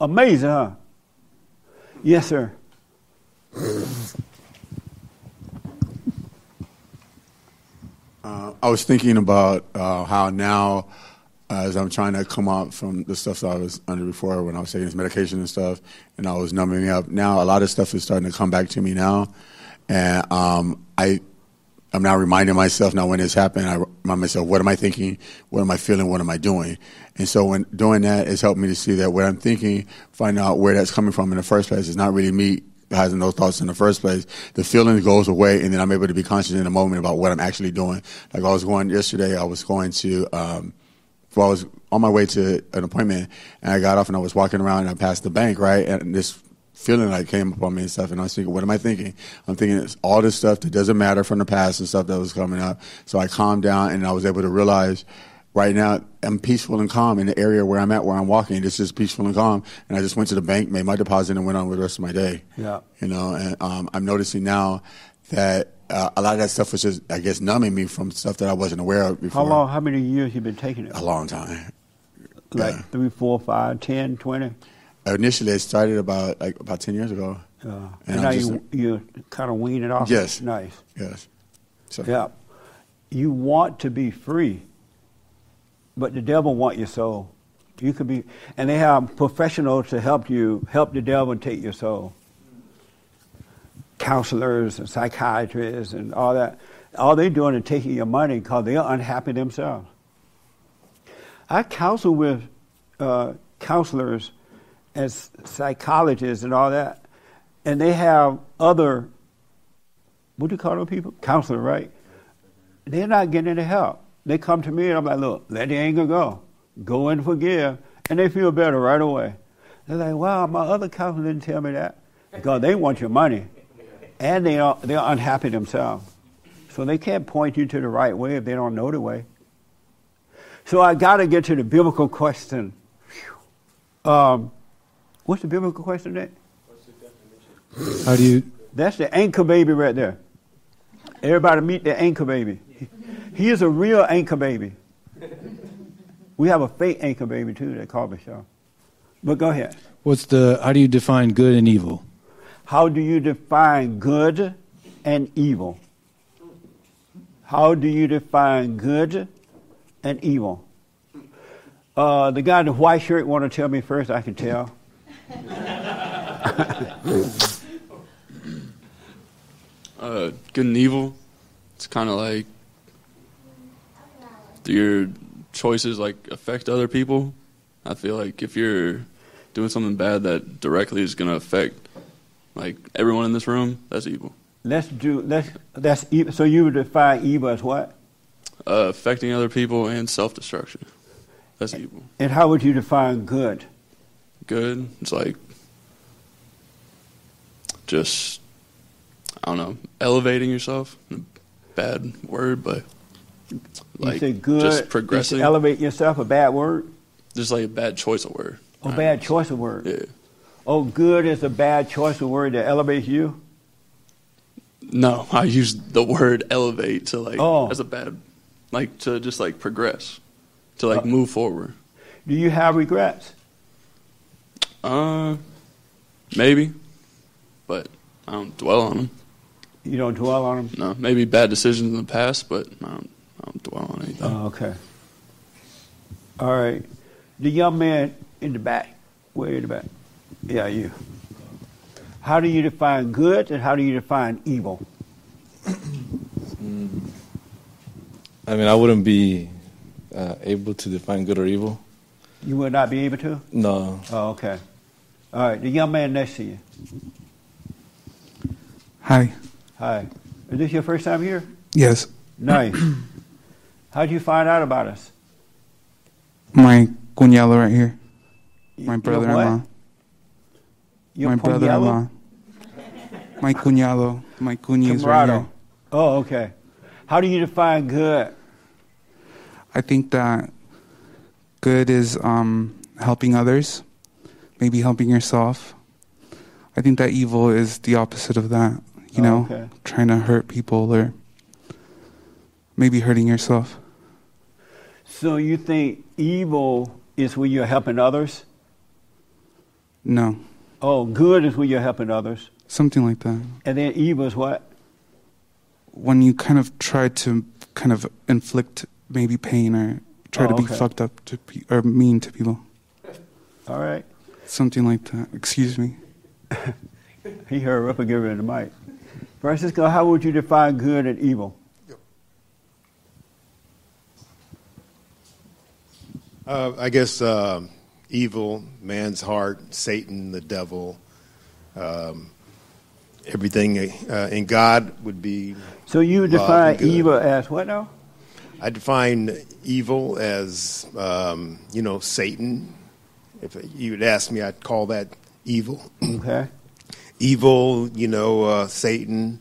Amazing, huh? Yes, sir. Uh, I was thinking about uh, how now, as I'm trying to come out from the stuff that I was under before when I was taking this medication and stuff, and I was numbing up. Now a lot of stuff is starting to come back to me now, and um, I, I'm now reminding myself now when this happened. I remind myself, what am I thinking? What am I feeling? What am I doing? And so when doing that, it's helped me to see that what I'm thinking, find out where that's coming from in the first place. It's not really me having those thoughts in the first place. The feeling goes away, and then I'm able to be conscious in the moment about what I'm actually doing. Like I was going yesterday, I was going to, um, well, I was on my way to an appointment, and I got off and I was walking around and I passed the bank, right, and this feeling like came upon me and stuff, and I was thinking, what am I thinking? I'm thinking it's all this stuff that doesn't matter from the past and stuff that was coming up. So I calmed down, and I was able to realize right now I'm peaceful and calm in the area where I'm at, where I'm walking. It's just peaceful and calm. And I just went to the bank, made my deposit, and went on with the rest of my day. Yeah. You know, and um, I'm noticing now that uh, a lot of that stuff was just, I guess, numbing me from stuff that I wasn't aware of before. How long, how many years you been taking it? A long time. Like three, four, five, ten, twenty? Initially, it started about like about ten years ago. Uh, And and now just- you, you kind of wean it off? Yes. Nice. Yes. So, Yeah. You want to be free, but the devil want your soul. You could be, and they have professionals to help you, help the devil take your soul. Counselors and psychiatrists and all that. All they're doing is taking your money because they're unhappy themselves. I counsel with uh, counselors as psychologists and all that, and they have other, what do you call those people? Counselor, right? They're not getting any help. They come to me and I'm like, look, let the anger go. Go and forgive. And they feel better right away. They're like, wow, my other counselor didn't tell me that. Because they want your money. And they are, they're unhappy themselves. So they can't point you to the right way if they don't know the way. So I got to get to the biblical question. Um, what's the biblical question, Nick? How do you? That's the anchor baby right there. Everybody meet the anchor baby. He is a real anchor baby. We have a fake anchor baby too that call Michelle. But go ahead. What's the? How do you define good and evil? How do you define good and evil? How do you define good and evil? Uh, the guy in the white shirt want to tell me first. I can tell. uh, good and evil. It's kind of like do your choices like affect other people. I feel like if you're doing something bad that directly is going to affect like everyone in this room, that's evil. Let's do let's that's evil. So you would define evil as what? Uh, affecting other people and self destruction. That's evil. And how would you define good? Good. It's like just I don't know, elevating yourself. Bad word, but like you say good. just progressing. Elevate yourself. A bad word. Just like a bad choice of word. A bad choice of word. Yeah. Oh, good is a bad choice of word that elevates you. No, I use the word elevate to like Oh. as a bad, like to just like progress, to like Uh, move forward. Do you have regrets? Uh, maybe, but I don't dwell on them. You don't dwell on them. No, maybe bad decisions in the past, but I don't, I don't dwell on anything. Oh, okay. All right. The young man in the back. Way in the back. Yeah, you. How do you define good and how do you define evil? I mean, I wouldn't be uh, able to define good or evil. You would not be able to? No. Oh, okay. All right. The young man next to you. Hi. Hi. Is this your first time here? Yes. Nice. How'd you find out about us? My cuñado right here. My brother-in-law. Your My brother-in-law. My cuñado. My cuñi right here. Oh, okay. How do you define good? I think that good is um, helping others, maybe helping yourself. I think that evil is the opposite of that. You Oh, know, okay. trying to hurt people or maybe hurting yourself. So you think evil is when you're helping others? No, Oh, good is when you're helping others. something like that. And then evil is what? When you kind of try to kind of inflict maybe pain or try Oh, to be oh, okay. fucked up to pe- or mean to people. All right. Something like that. Excuse me. He hurry up and gave her the mic. Francisco, how would you define good and evil? Uh, I guess um evil, man's heart, Satan, the devil, um, everything uh, in God would be. So you would define evil as what now? I define evil as, um, you know, Satan. If you would ask me, I'd call that evil. Okay. evil, you know, uh, Satan,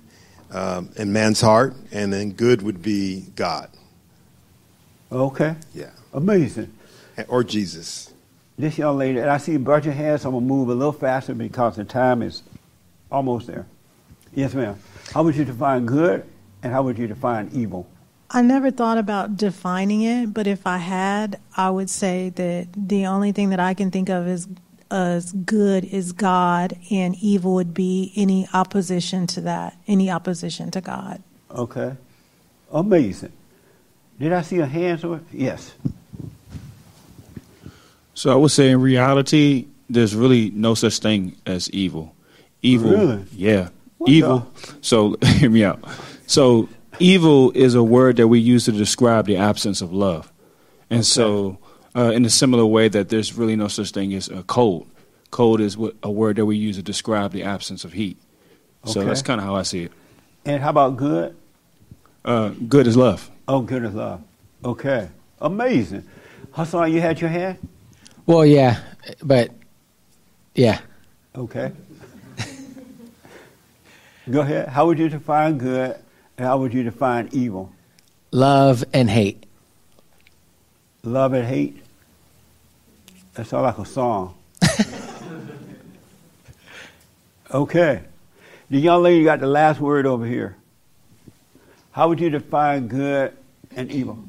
um, and man's heart, and then good would be God. Okay. Yeah. Amazing. Or Jesus. This young lady, and I see your hands, so I'm going to move a little faster because the time is almost there. Yes, ma'am. How would you define good and how would you define evil? I never thought about defining it, but if I had, I would say that the only thing that I can think of as as good is God, and evil would be any opposition to that, any opposition to God. Okay. Amazing. Did I see a hand somewhere? Yes. So I would say in reality, there's really no such thing as evil. Evil, Really? yeah, What evil. So hear me out. So evil is a word that we use to describe the absence of love, and so uh, in a similar way that there's really no such thing as a cold. Cold is what, a word that we use to describe the absence of heat. So that's kind of how I see it. And how about good? Uh, good is love. Oh, good is love. Okay. Amazing. Hassan, you had your hand? Well, yeah, but yeah. Okay. Go ahead. How would you define good and how would you define evil? Love and hate. Love and hate? That sounds like a song. okay. The young lady got the last word over here. How would you define good and evil?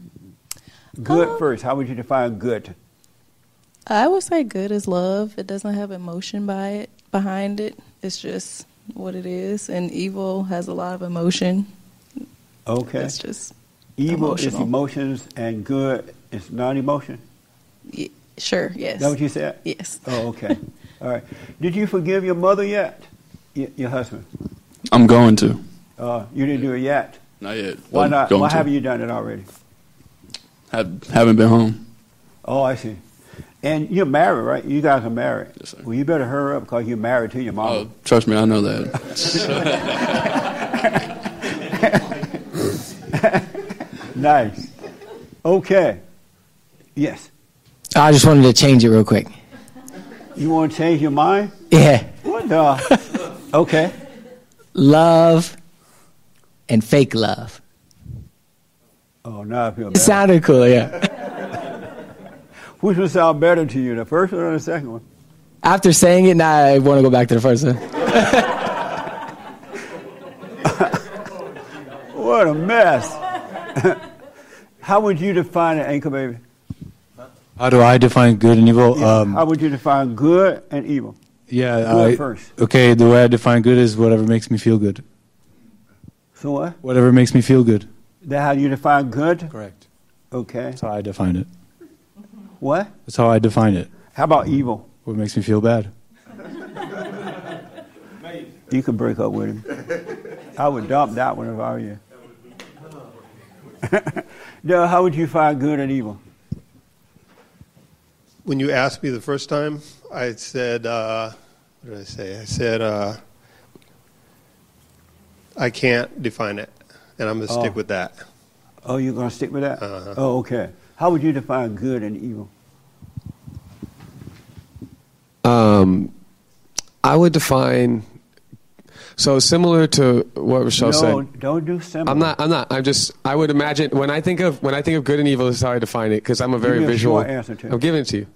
Good um, first. How would you define good? I would say good is love. It doesn't have emotion by it behind it. It's just what it is. And evil has a lot of emotion. Okay. It's just Evil is emotions and good is non-emotion. y- sure. Yes. Is that what you said? Yes. Oh, okay. All right. Did you forgive your mother yet? Y- your husband? I'm going to. Uh, you didn't do it yet. Not yet. Why but not? Why to. haven't you done it already? Have, haven't been home. Oh, I see. And you're married, right? You guys are married. Yes, sir. Well, you better hurry up because you're married to your mom. Oh, trust me, I know that. nice. Okay. Yes. I just wanted to change it real quick. You want to change your mind? Yeah. What the? okay. Love and fake love. Oh, now I feel It better. sounded cool, yeah. Which one sound better to you, the first one or the second one? After saying it, now I want to go back to the first one. What a mess. How would you define an anchor baby? How do I define good and evil? Um, How would you define good and evil? yeah, Good I, first. okay. The way I define good is whatever makes me feel good. So what? Whatever makes me feel good. That how you define good? Correct. Okay. That's how I define it. What? That's how I define it. How about evil? What makes me feel bad? You could break up with him. I would dump that one if I were you. no, how would you find good and evil? When you asked me the first time, I said, uh, what did I say? I said, uh, I can't define it, and I'm going to Oh. stick with that. Oh, you're going to stick with that? Uh-huh. Oh, okay. How would you define good and evil? Um, I would define. So similar to what Rochelle no, said. don't do similar. I'm not. I'm not. I'm just. I would imagine when I think of when I think of good and evil. This is how I define it because I'm a very Give a visual. short answer to. I'm giving it to you.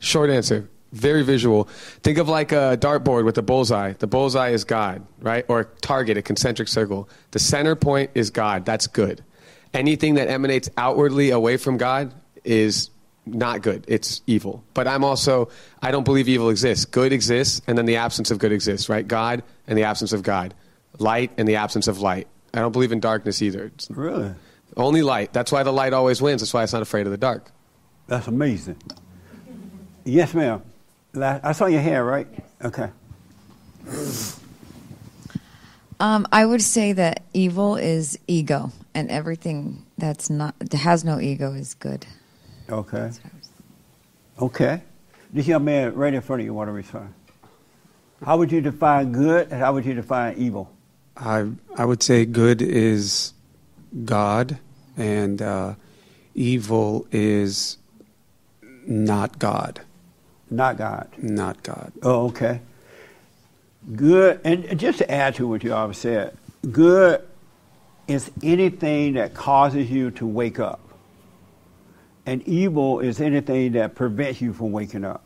Short answer. Very visual. Think of like a dartboard with a bullseye. The bullseye is God, right? Or a target, a concentric circle. The center point is God. That's good. Anything that emanates outwardly away from God is not good. It's evil. But I'm also, I don't believe evil exists. Good exists, and then the absence of good exists, right? God and the absence of God. Light and the absence of light. I don't believe in darkness either. It's Really? only light. That's why the light always wins. That's why it's not afraid of the dark. That's amazing. Yes, ma'am. I saw your hair, right? Okay. Um, I would say that evil is ego, and everything that's not that has no ego is good. Okay. Okay. This young man right in front of you want to respond. How would you define good and how would you define evil? I I would say good is God, and uh, evil is not God. Not God. Not God. Oh, okay. Good, and just to add to what you always said, good is anything that causes you to wake up, and evil is anything that prevents you from waking up.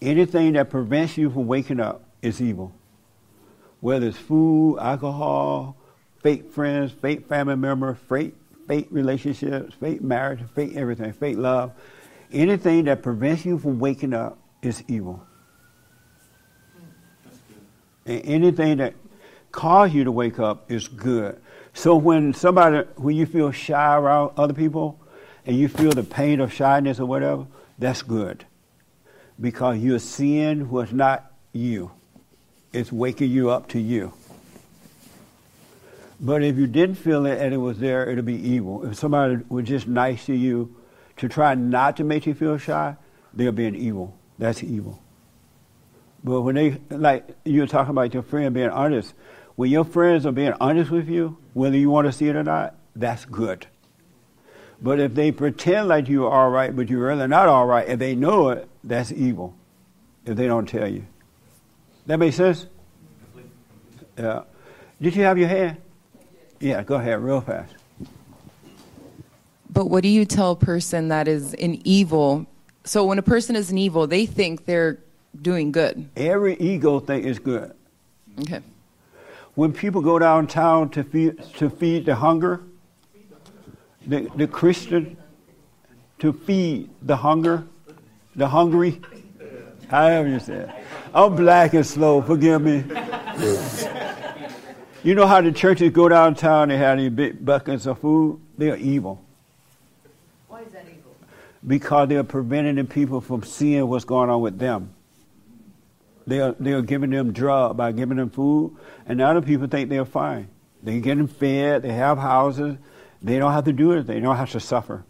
Anything that prevents you from waking up is evil. Whether it's food, alcohol, fake friends, fake family members, fake, fake relationships, fake marriage, fake everything, fake love. Anything that prevents you from waking up is evil. Hmm. And anything that causes you to wake up is good. So when somebody, when you feel shy around other people, and you feel the pain of shyness or whatever, that's good, because you're seeing what's not you. It's waking you up to you. But if you didn't feel it and it was there, it'll be evil. If somebody was just nice to you to try not to make you feel shy, they're being evil. That's evil. But when they, like you were talking about your friend being honest, when your friends are being honest with you, whether you want to see it or not, that's good. But if they pretend like you're all right, but you're really not all right, and they know it, that's evil. If they don't tell you. That makes sense? Yeah. Did you have your hand? Yeah, go ahead, real fast. But what do you tell a person that is an evil? So when a person is an evil, they think they're doing good. Every ego thing is good. Okay. When people go downtown to feed, to feed the hunger, the, the Christian, to feed the hunger, the hungry, however you say it. I'm black and slow, forgive me. you know how the churches go downtown, they have these big buckets of food? They're evil. Why is that evil? Because they're preventing the people from seeing what's going on with them. They are, they are giving them drug by giving them food, and other people think they're fine. They get them fed, they have houses, they don't have to do it, they don't have to suffer.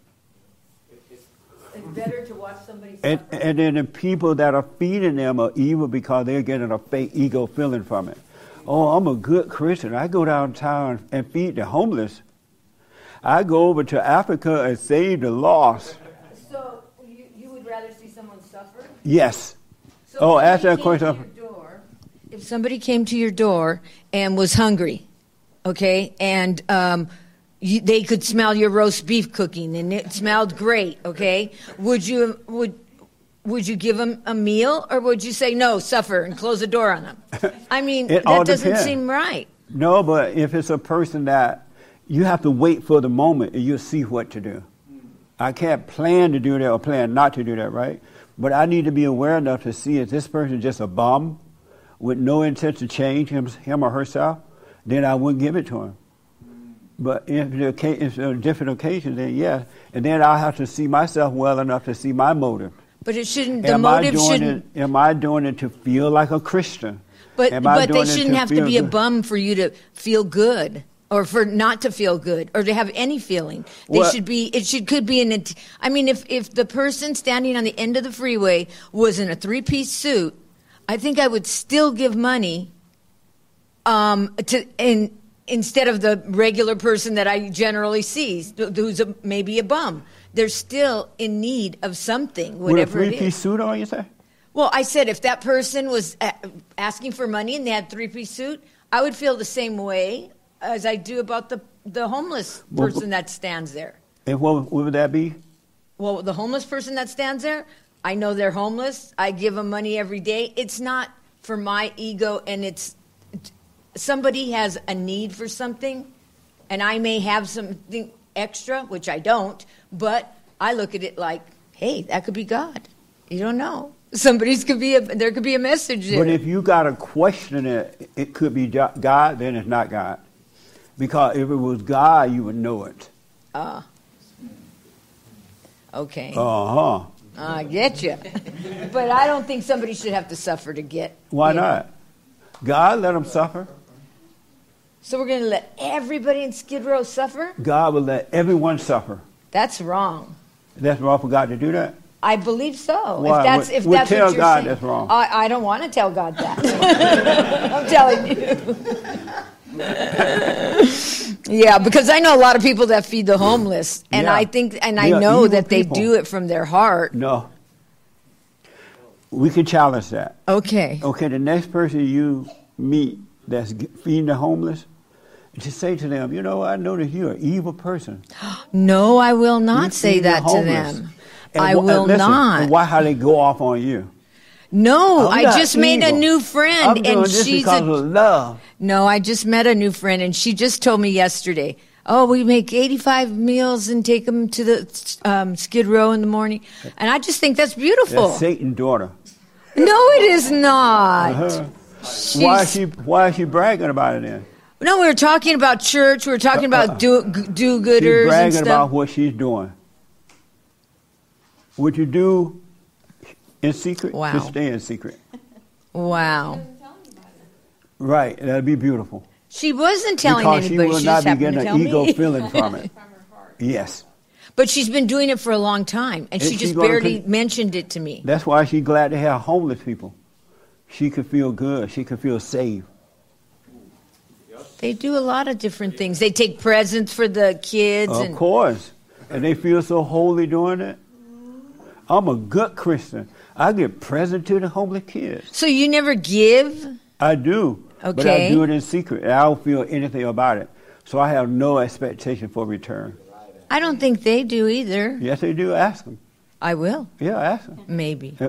It's better to watch somebody And, and then the people that are feeding them are evil because they're getting a fake ego feeling from it. Oh, I'm a good Christian. I go downtown and feed the homeless. I go over to Africa and save the lost. So you, you would rather see someone suffer? Yes. So oh, ask that question. door- If somebody came to your door and was hungry, okay, and um, you, they could smell your roast beef cooking and it smelled great, okay, would you would would you give them a meal or would you say no, suffer and close the door on them? I mean, that doesn't depends. seem right. No, but if it's a person that you have to wait for the moment and you'll see what to do. I can't plan to do that or plan not to do that, right? But I need to be aware enough to see if this person is just a bum with no intent to change him, him or herself, then I wouldn't give it to him. But if, the, occa- if there are different occasion, then yes. And then I'll have to see myself well enough to see my motive. But it shouldn't. The am motive shouldn't. it? Am I doing it to feel like a Christian? But Am but they shouldn't have to be a bum for you to feel good or for not to feel good or to have any feeling. They Well- should be it should could be an I mean if if the person standing on the end of the freeway was in a three-piece suit, I think I would still give money um to in instead of the regular person that I generally see who's a, maybe a bum. They're still in need of something a whatever it three-piece is. suit on, you say? Well, I said if that person was asking for money and they had three piece suit, I would feel the same way as I do about the the homeless Well, person that stands there. And what, what would that be? Well, the homeless person that stands there, I know they're homeless. I give them money every day. It's not for my ego, and it's somebody has a need for something, and I may have something extra, which I don't, but I look at it like, hey, that could be God. You don't know. Somebody's could be a, there could be a message there. But if you got to question it, it could be God, then it's not God. Because if it was God, you would know it. Ah. Okay. Uh huh. I get you. but I don't think somebody should have to suffer to get. Why you know. not? God let them suffer. So we're going to let everybody in Skid Row suffer? God will let everyone suffer. That's wrong. That's wrong for God to do that. I believe so. Why? If that's if well, that's tell what you're God saying. that's wrong. I, I don't want to tell God that. I'm telling you. yeah, because I know a lot of people that feed the homeless, and Yeah. I think, and I are know that they do it from their heart. No. We can challenge that. Okay. Okay, the next person you meet that's feeding the homeless, just say to them, you know, I know that you're an evil person. No, I will not You say that to them. And I and uh, will listen, not. And why how they go off on you? No, I'm I just made a new friend, I'm and she's a, love. No, I just met a new friend, and she just told me yesterday. Oh, we make eighty-five meals and take them to the um, Skid Row in the morning, and I just think that's beautiful. That's Satan's daughter. no, it is not. Uh-huh. Why is she why is she bragging about it then? No, we were talking about church. We were talking about do Uh, She's do-gooders and bragging stuff. about what she's doing. What you do in secret, Wow. just stay in secret. wow. Right, that'd be beautiful. She wasn't telling because anybody. she will she not be getting an ego me. feeling from it. Yes. But she's been doing it for a long time, and And she just barely con- mentioned it to me. That's why she's glad to have homeless people. She could feel good. She could feel safe. They do a lot of different things. They take presents for the kids. Of and, course. And they feel so holy doing it. I'm a good Christian. I get present to the homeless kids. So you never give? I do. But I do it in secret. and I don't feel anything about it. So I have no expectation for return. I don't think they do either. Yes, they do. Ask them. I will. Yeah, ask them. Maybe.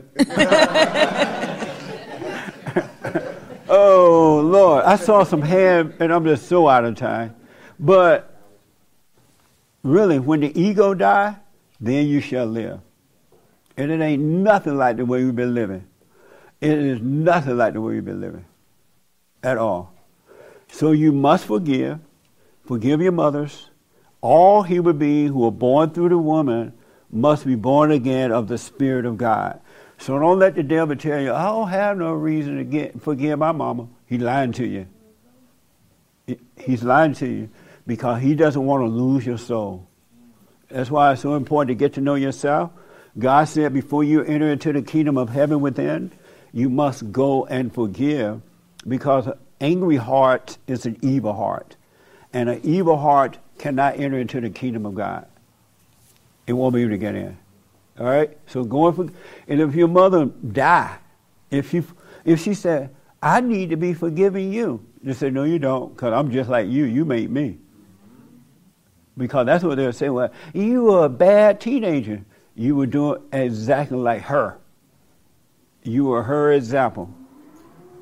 Oh Lord, I saw some hand, and I'm just so out of time. But really, when the ego die, then you shall live. And it ain't nothing like the way we've been living. It is nothing like the way we've been living, at all. So you must forgive. Forgive your mothers. All human beings who are born through the woman must be born again of the Spirit of God. So don't let the devil tell you, I don't have no reason to get forgive my mama. He's lying to you. He's lying to you because he doesn't want to lose your soul. That's why it's so important to get to know yourself, God said, before you enter into the kingdom of heaven within, you must go and forgive because an angry heart is an evil heart. And an evil heart cannot enter into the kingdom of God. It won't be able to get in. All right? So going for, and if your mother die, if you if she said, I need to be forgiving you, you say, No, you don't, because I'm just like you. You made me. Because that's what they'll say. Well, you were a bad teenager. You were doing exactly like her. You were her example.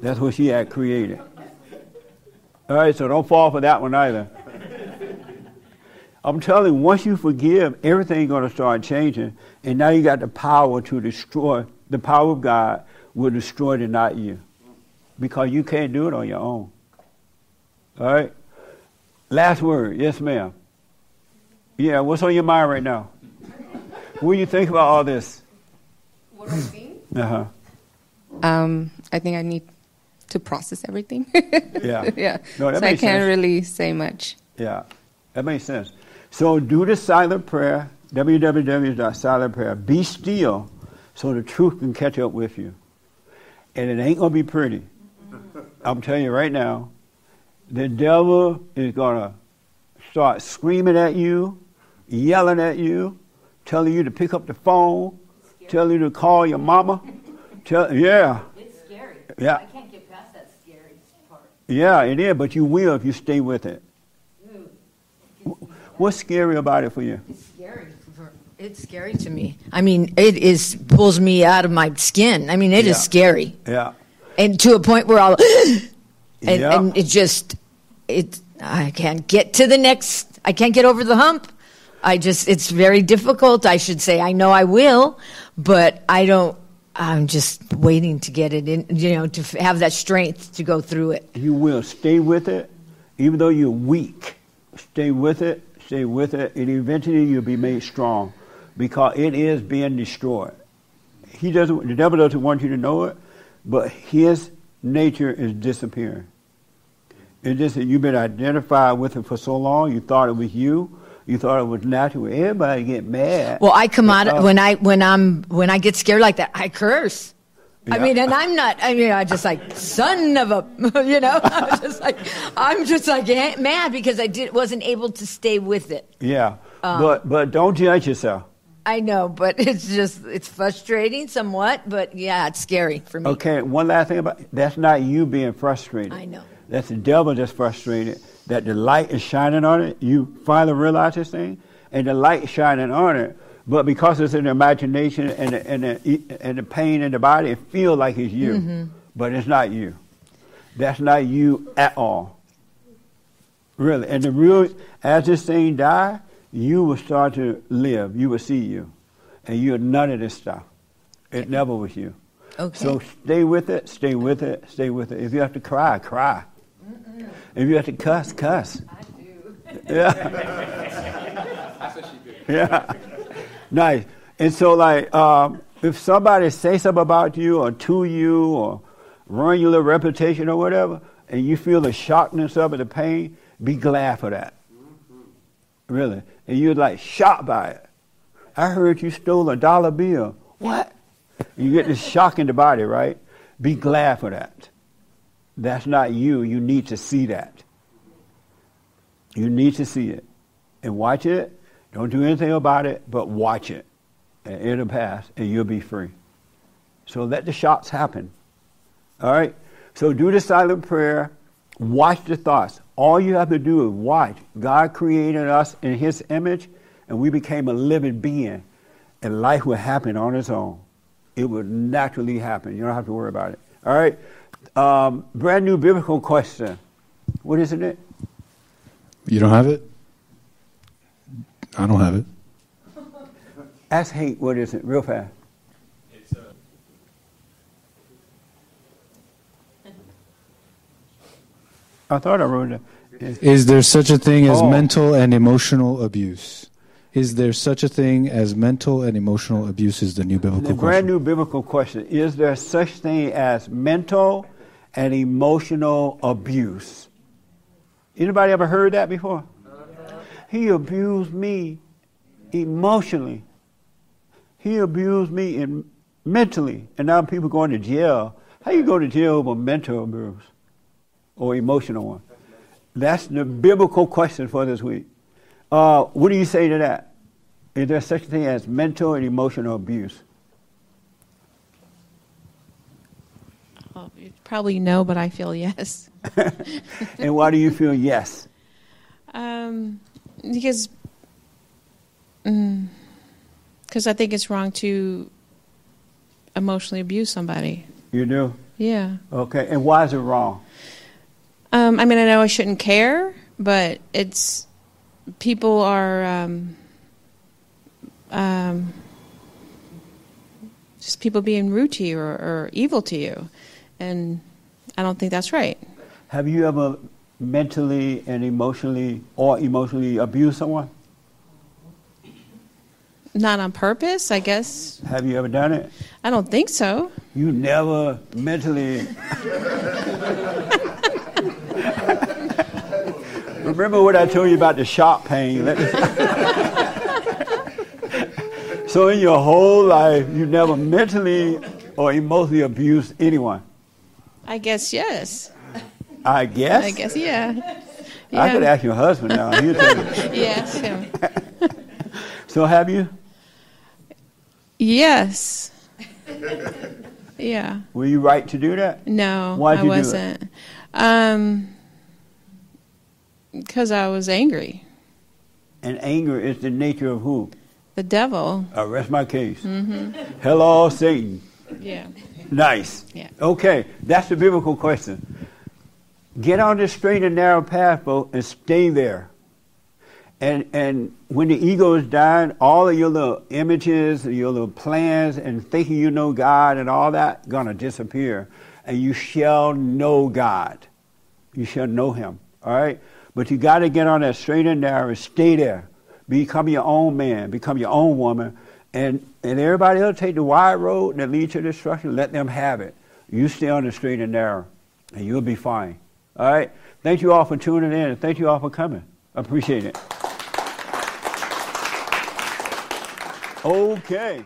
That's what she had created. All right, so don't fall for that one either. I'm telling you, once you forgive, everything's going to start changing. And now you got the power to destroy. The power of God will destroy it, not you. Because you can't do it on your own. All right? Last word. Yes, ma'am. Yeah, what's on your mind right now? What do you think about all this? What do I think? Uh huh. Um, I think I need to process everything. Yeah. yeah. No, that so I can't sense. really say much. Yeah, that makes sense. So do the silent prayer, www.silentprayer. Be still so the truth can catch up with you. And it ain't going to be pretty. I'm telling you right now, the devil is going to start screaming at you, yelling at you, telling you to pick up the phone, telling you to call your mama. Tell, yeah, It's scary. Yeah. I can't get past that scary part. yeah, it is, but you will if you stay with it. Mm. What's scary about it for you? It's scary. It's scary to me. I mean, it is pulls me out of my skin. I mean, it is Yeah. scary, Yeah. and to a point where I'll, and, Yeah. and it just, it. I can't get to the next. I can't get over the hump. I just, it's very difficult. I should say, I know I will, but I don't. I'm just waiting to get it in. You know, to have that strength to go through it. You will stay with it, even though you're weak. Stay with it, stay with it, and eventually you'll be made strong because it is being destroyed. He doesn't, the devil doesn't want you to know it, but his nature is disappearing. It's just that you've been identified with it for so long, you thought it was you, you thought it was natural. Everybody get mad. Well, I come out when I when I'm when I get scared like that. I curse. I mean, and I'm not. I mean, I just like son of a, you know. I'm just like I'm just like eh, mad because I did wasn't able to stay with it. Yeah, Um, but but don't judge yourself. I know, but it's just it's frustrating somewhat. But yeah, it's scary for me. Okay, one last thing about that's not you being frustrated. I know. That's the devil that's frustrated. That the light is shining on it. You finally realize this thing, and the light is shining on it. But because it's in the imagination and the, and the, and the pain in the body, it feels like it's you, Mhm. but it's not you. That's not you at all. Really, and the real as this thing die, you will start to live. You will see you, and you're none of this stuff. It never was you. Okay. So stay with it, stay with it, stay with it. If you have to cry, cry. If you have to cuss, cuss. I do. Yeah. That's what she did. Yeah. Nice. And so, like, um, if somebody say something about you or to you or ruin your little reputation or whatever, and you feel the shockness of it, the pain, be glad for that. Really. And you're like shocked by it. I heard you stole a dollar bill. What? You get this shock in the body, right? Be glad for that. That's not you. You need to see that. You need to see it. And watch it. Don't do anything about it, but watch it. And it'll pass, and you'll be free. So let the shots happen. All right? So do the silent prayer. Watch the thoughts. All you have to do is watch. God created us in His image, and we became a living being. And life will happen on its own. It will naturally happen. You don't have to worry about it. All right? Um, brand new biblical question. What isn't it? You don't have it? I don't have it. Ask hate. What is it? Real fast. I thought I wrote it. Is there such a thing as Oh. mental and emotional abuse? Is there such a thing as mental and emotional abuse? Is the new biblical The question. brand new biblical question Is there such thing as mental and emotional abuse? Anybody ever heard that before? He abused me emotionally. he abused me in mentally, and now people going to jail. How you go to jail over mental abuse or emotional one? That's the biblical question for this week. Uh, what do you say to that? Is there such a thing as mental and emotional abuse? Well, you probably no, but I feel yes. and why do you feel yes? Um, because because I think it's wrong to emotionally abuse somebody. You do? Yeah. Okay, and why is it wrong? Um, I mean, I know I shouldn't care, but it's people are um, um, just people being rude to you or, or evil to you, and I don't think that's right. Have you ever mentally and emotionally or emotionally abused someone? Not on purpose, I guess. Have you ever done it? I don't think so. You never mentally. Remember what I told you about the shock pain? So, in your whole life, you never mentally or emotionally abused anyone. I guess yes. I guess. I guess yeah. I could ask your husband now. He'll tell you. yes. him. So, have you? Yes. Yeah. Were you right to do that? No, Why'd I you do it? wasn't. Um, because I was angry. And anger is the nature of who? The devil. I rest my case. hmm Hello, Satan. Yeah. Nice. Yeah. Okay, that's the biblical question. Get on the straight and narrow path, bro, and stay there. And and when the ego is dying, all of your little images, your little plans, and thinking you know God and all that gonna disappear, and you shall know God. You shall know Him. All right, but you got to get on that straight and narrow and stay there. Become your own man. Become your own woman. And and everybody else take the wide road that leads to destruction. Let them have it. You stay on the straight and narrow, and you'll be fine. All right. Thank you all for tuning in, and thank you all for coming. I appreciate it. Okay.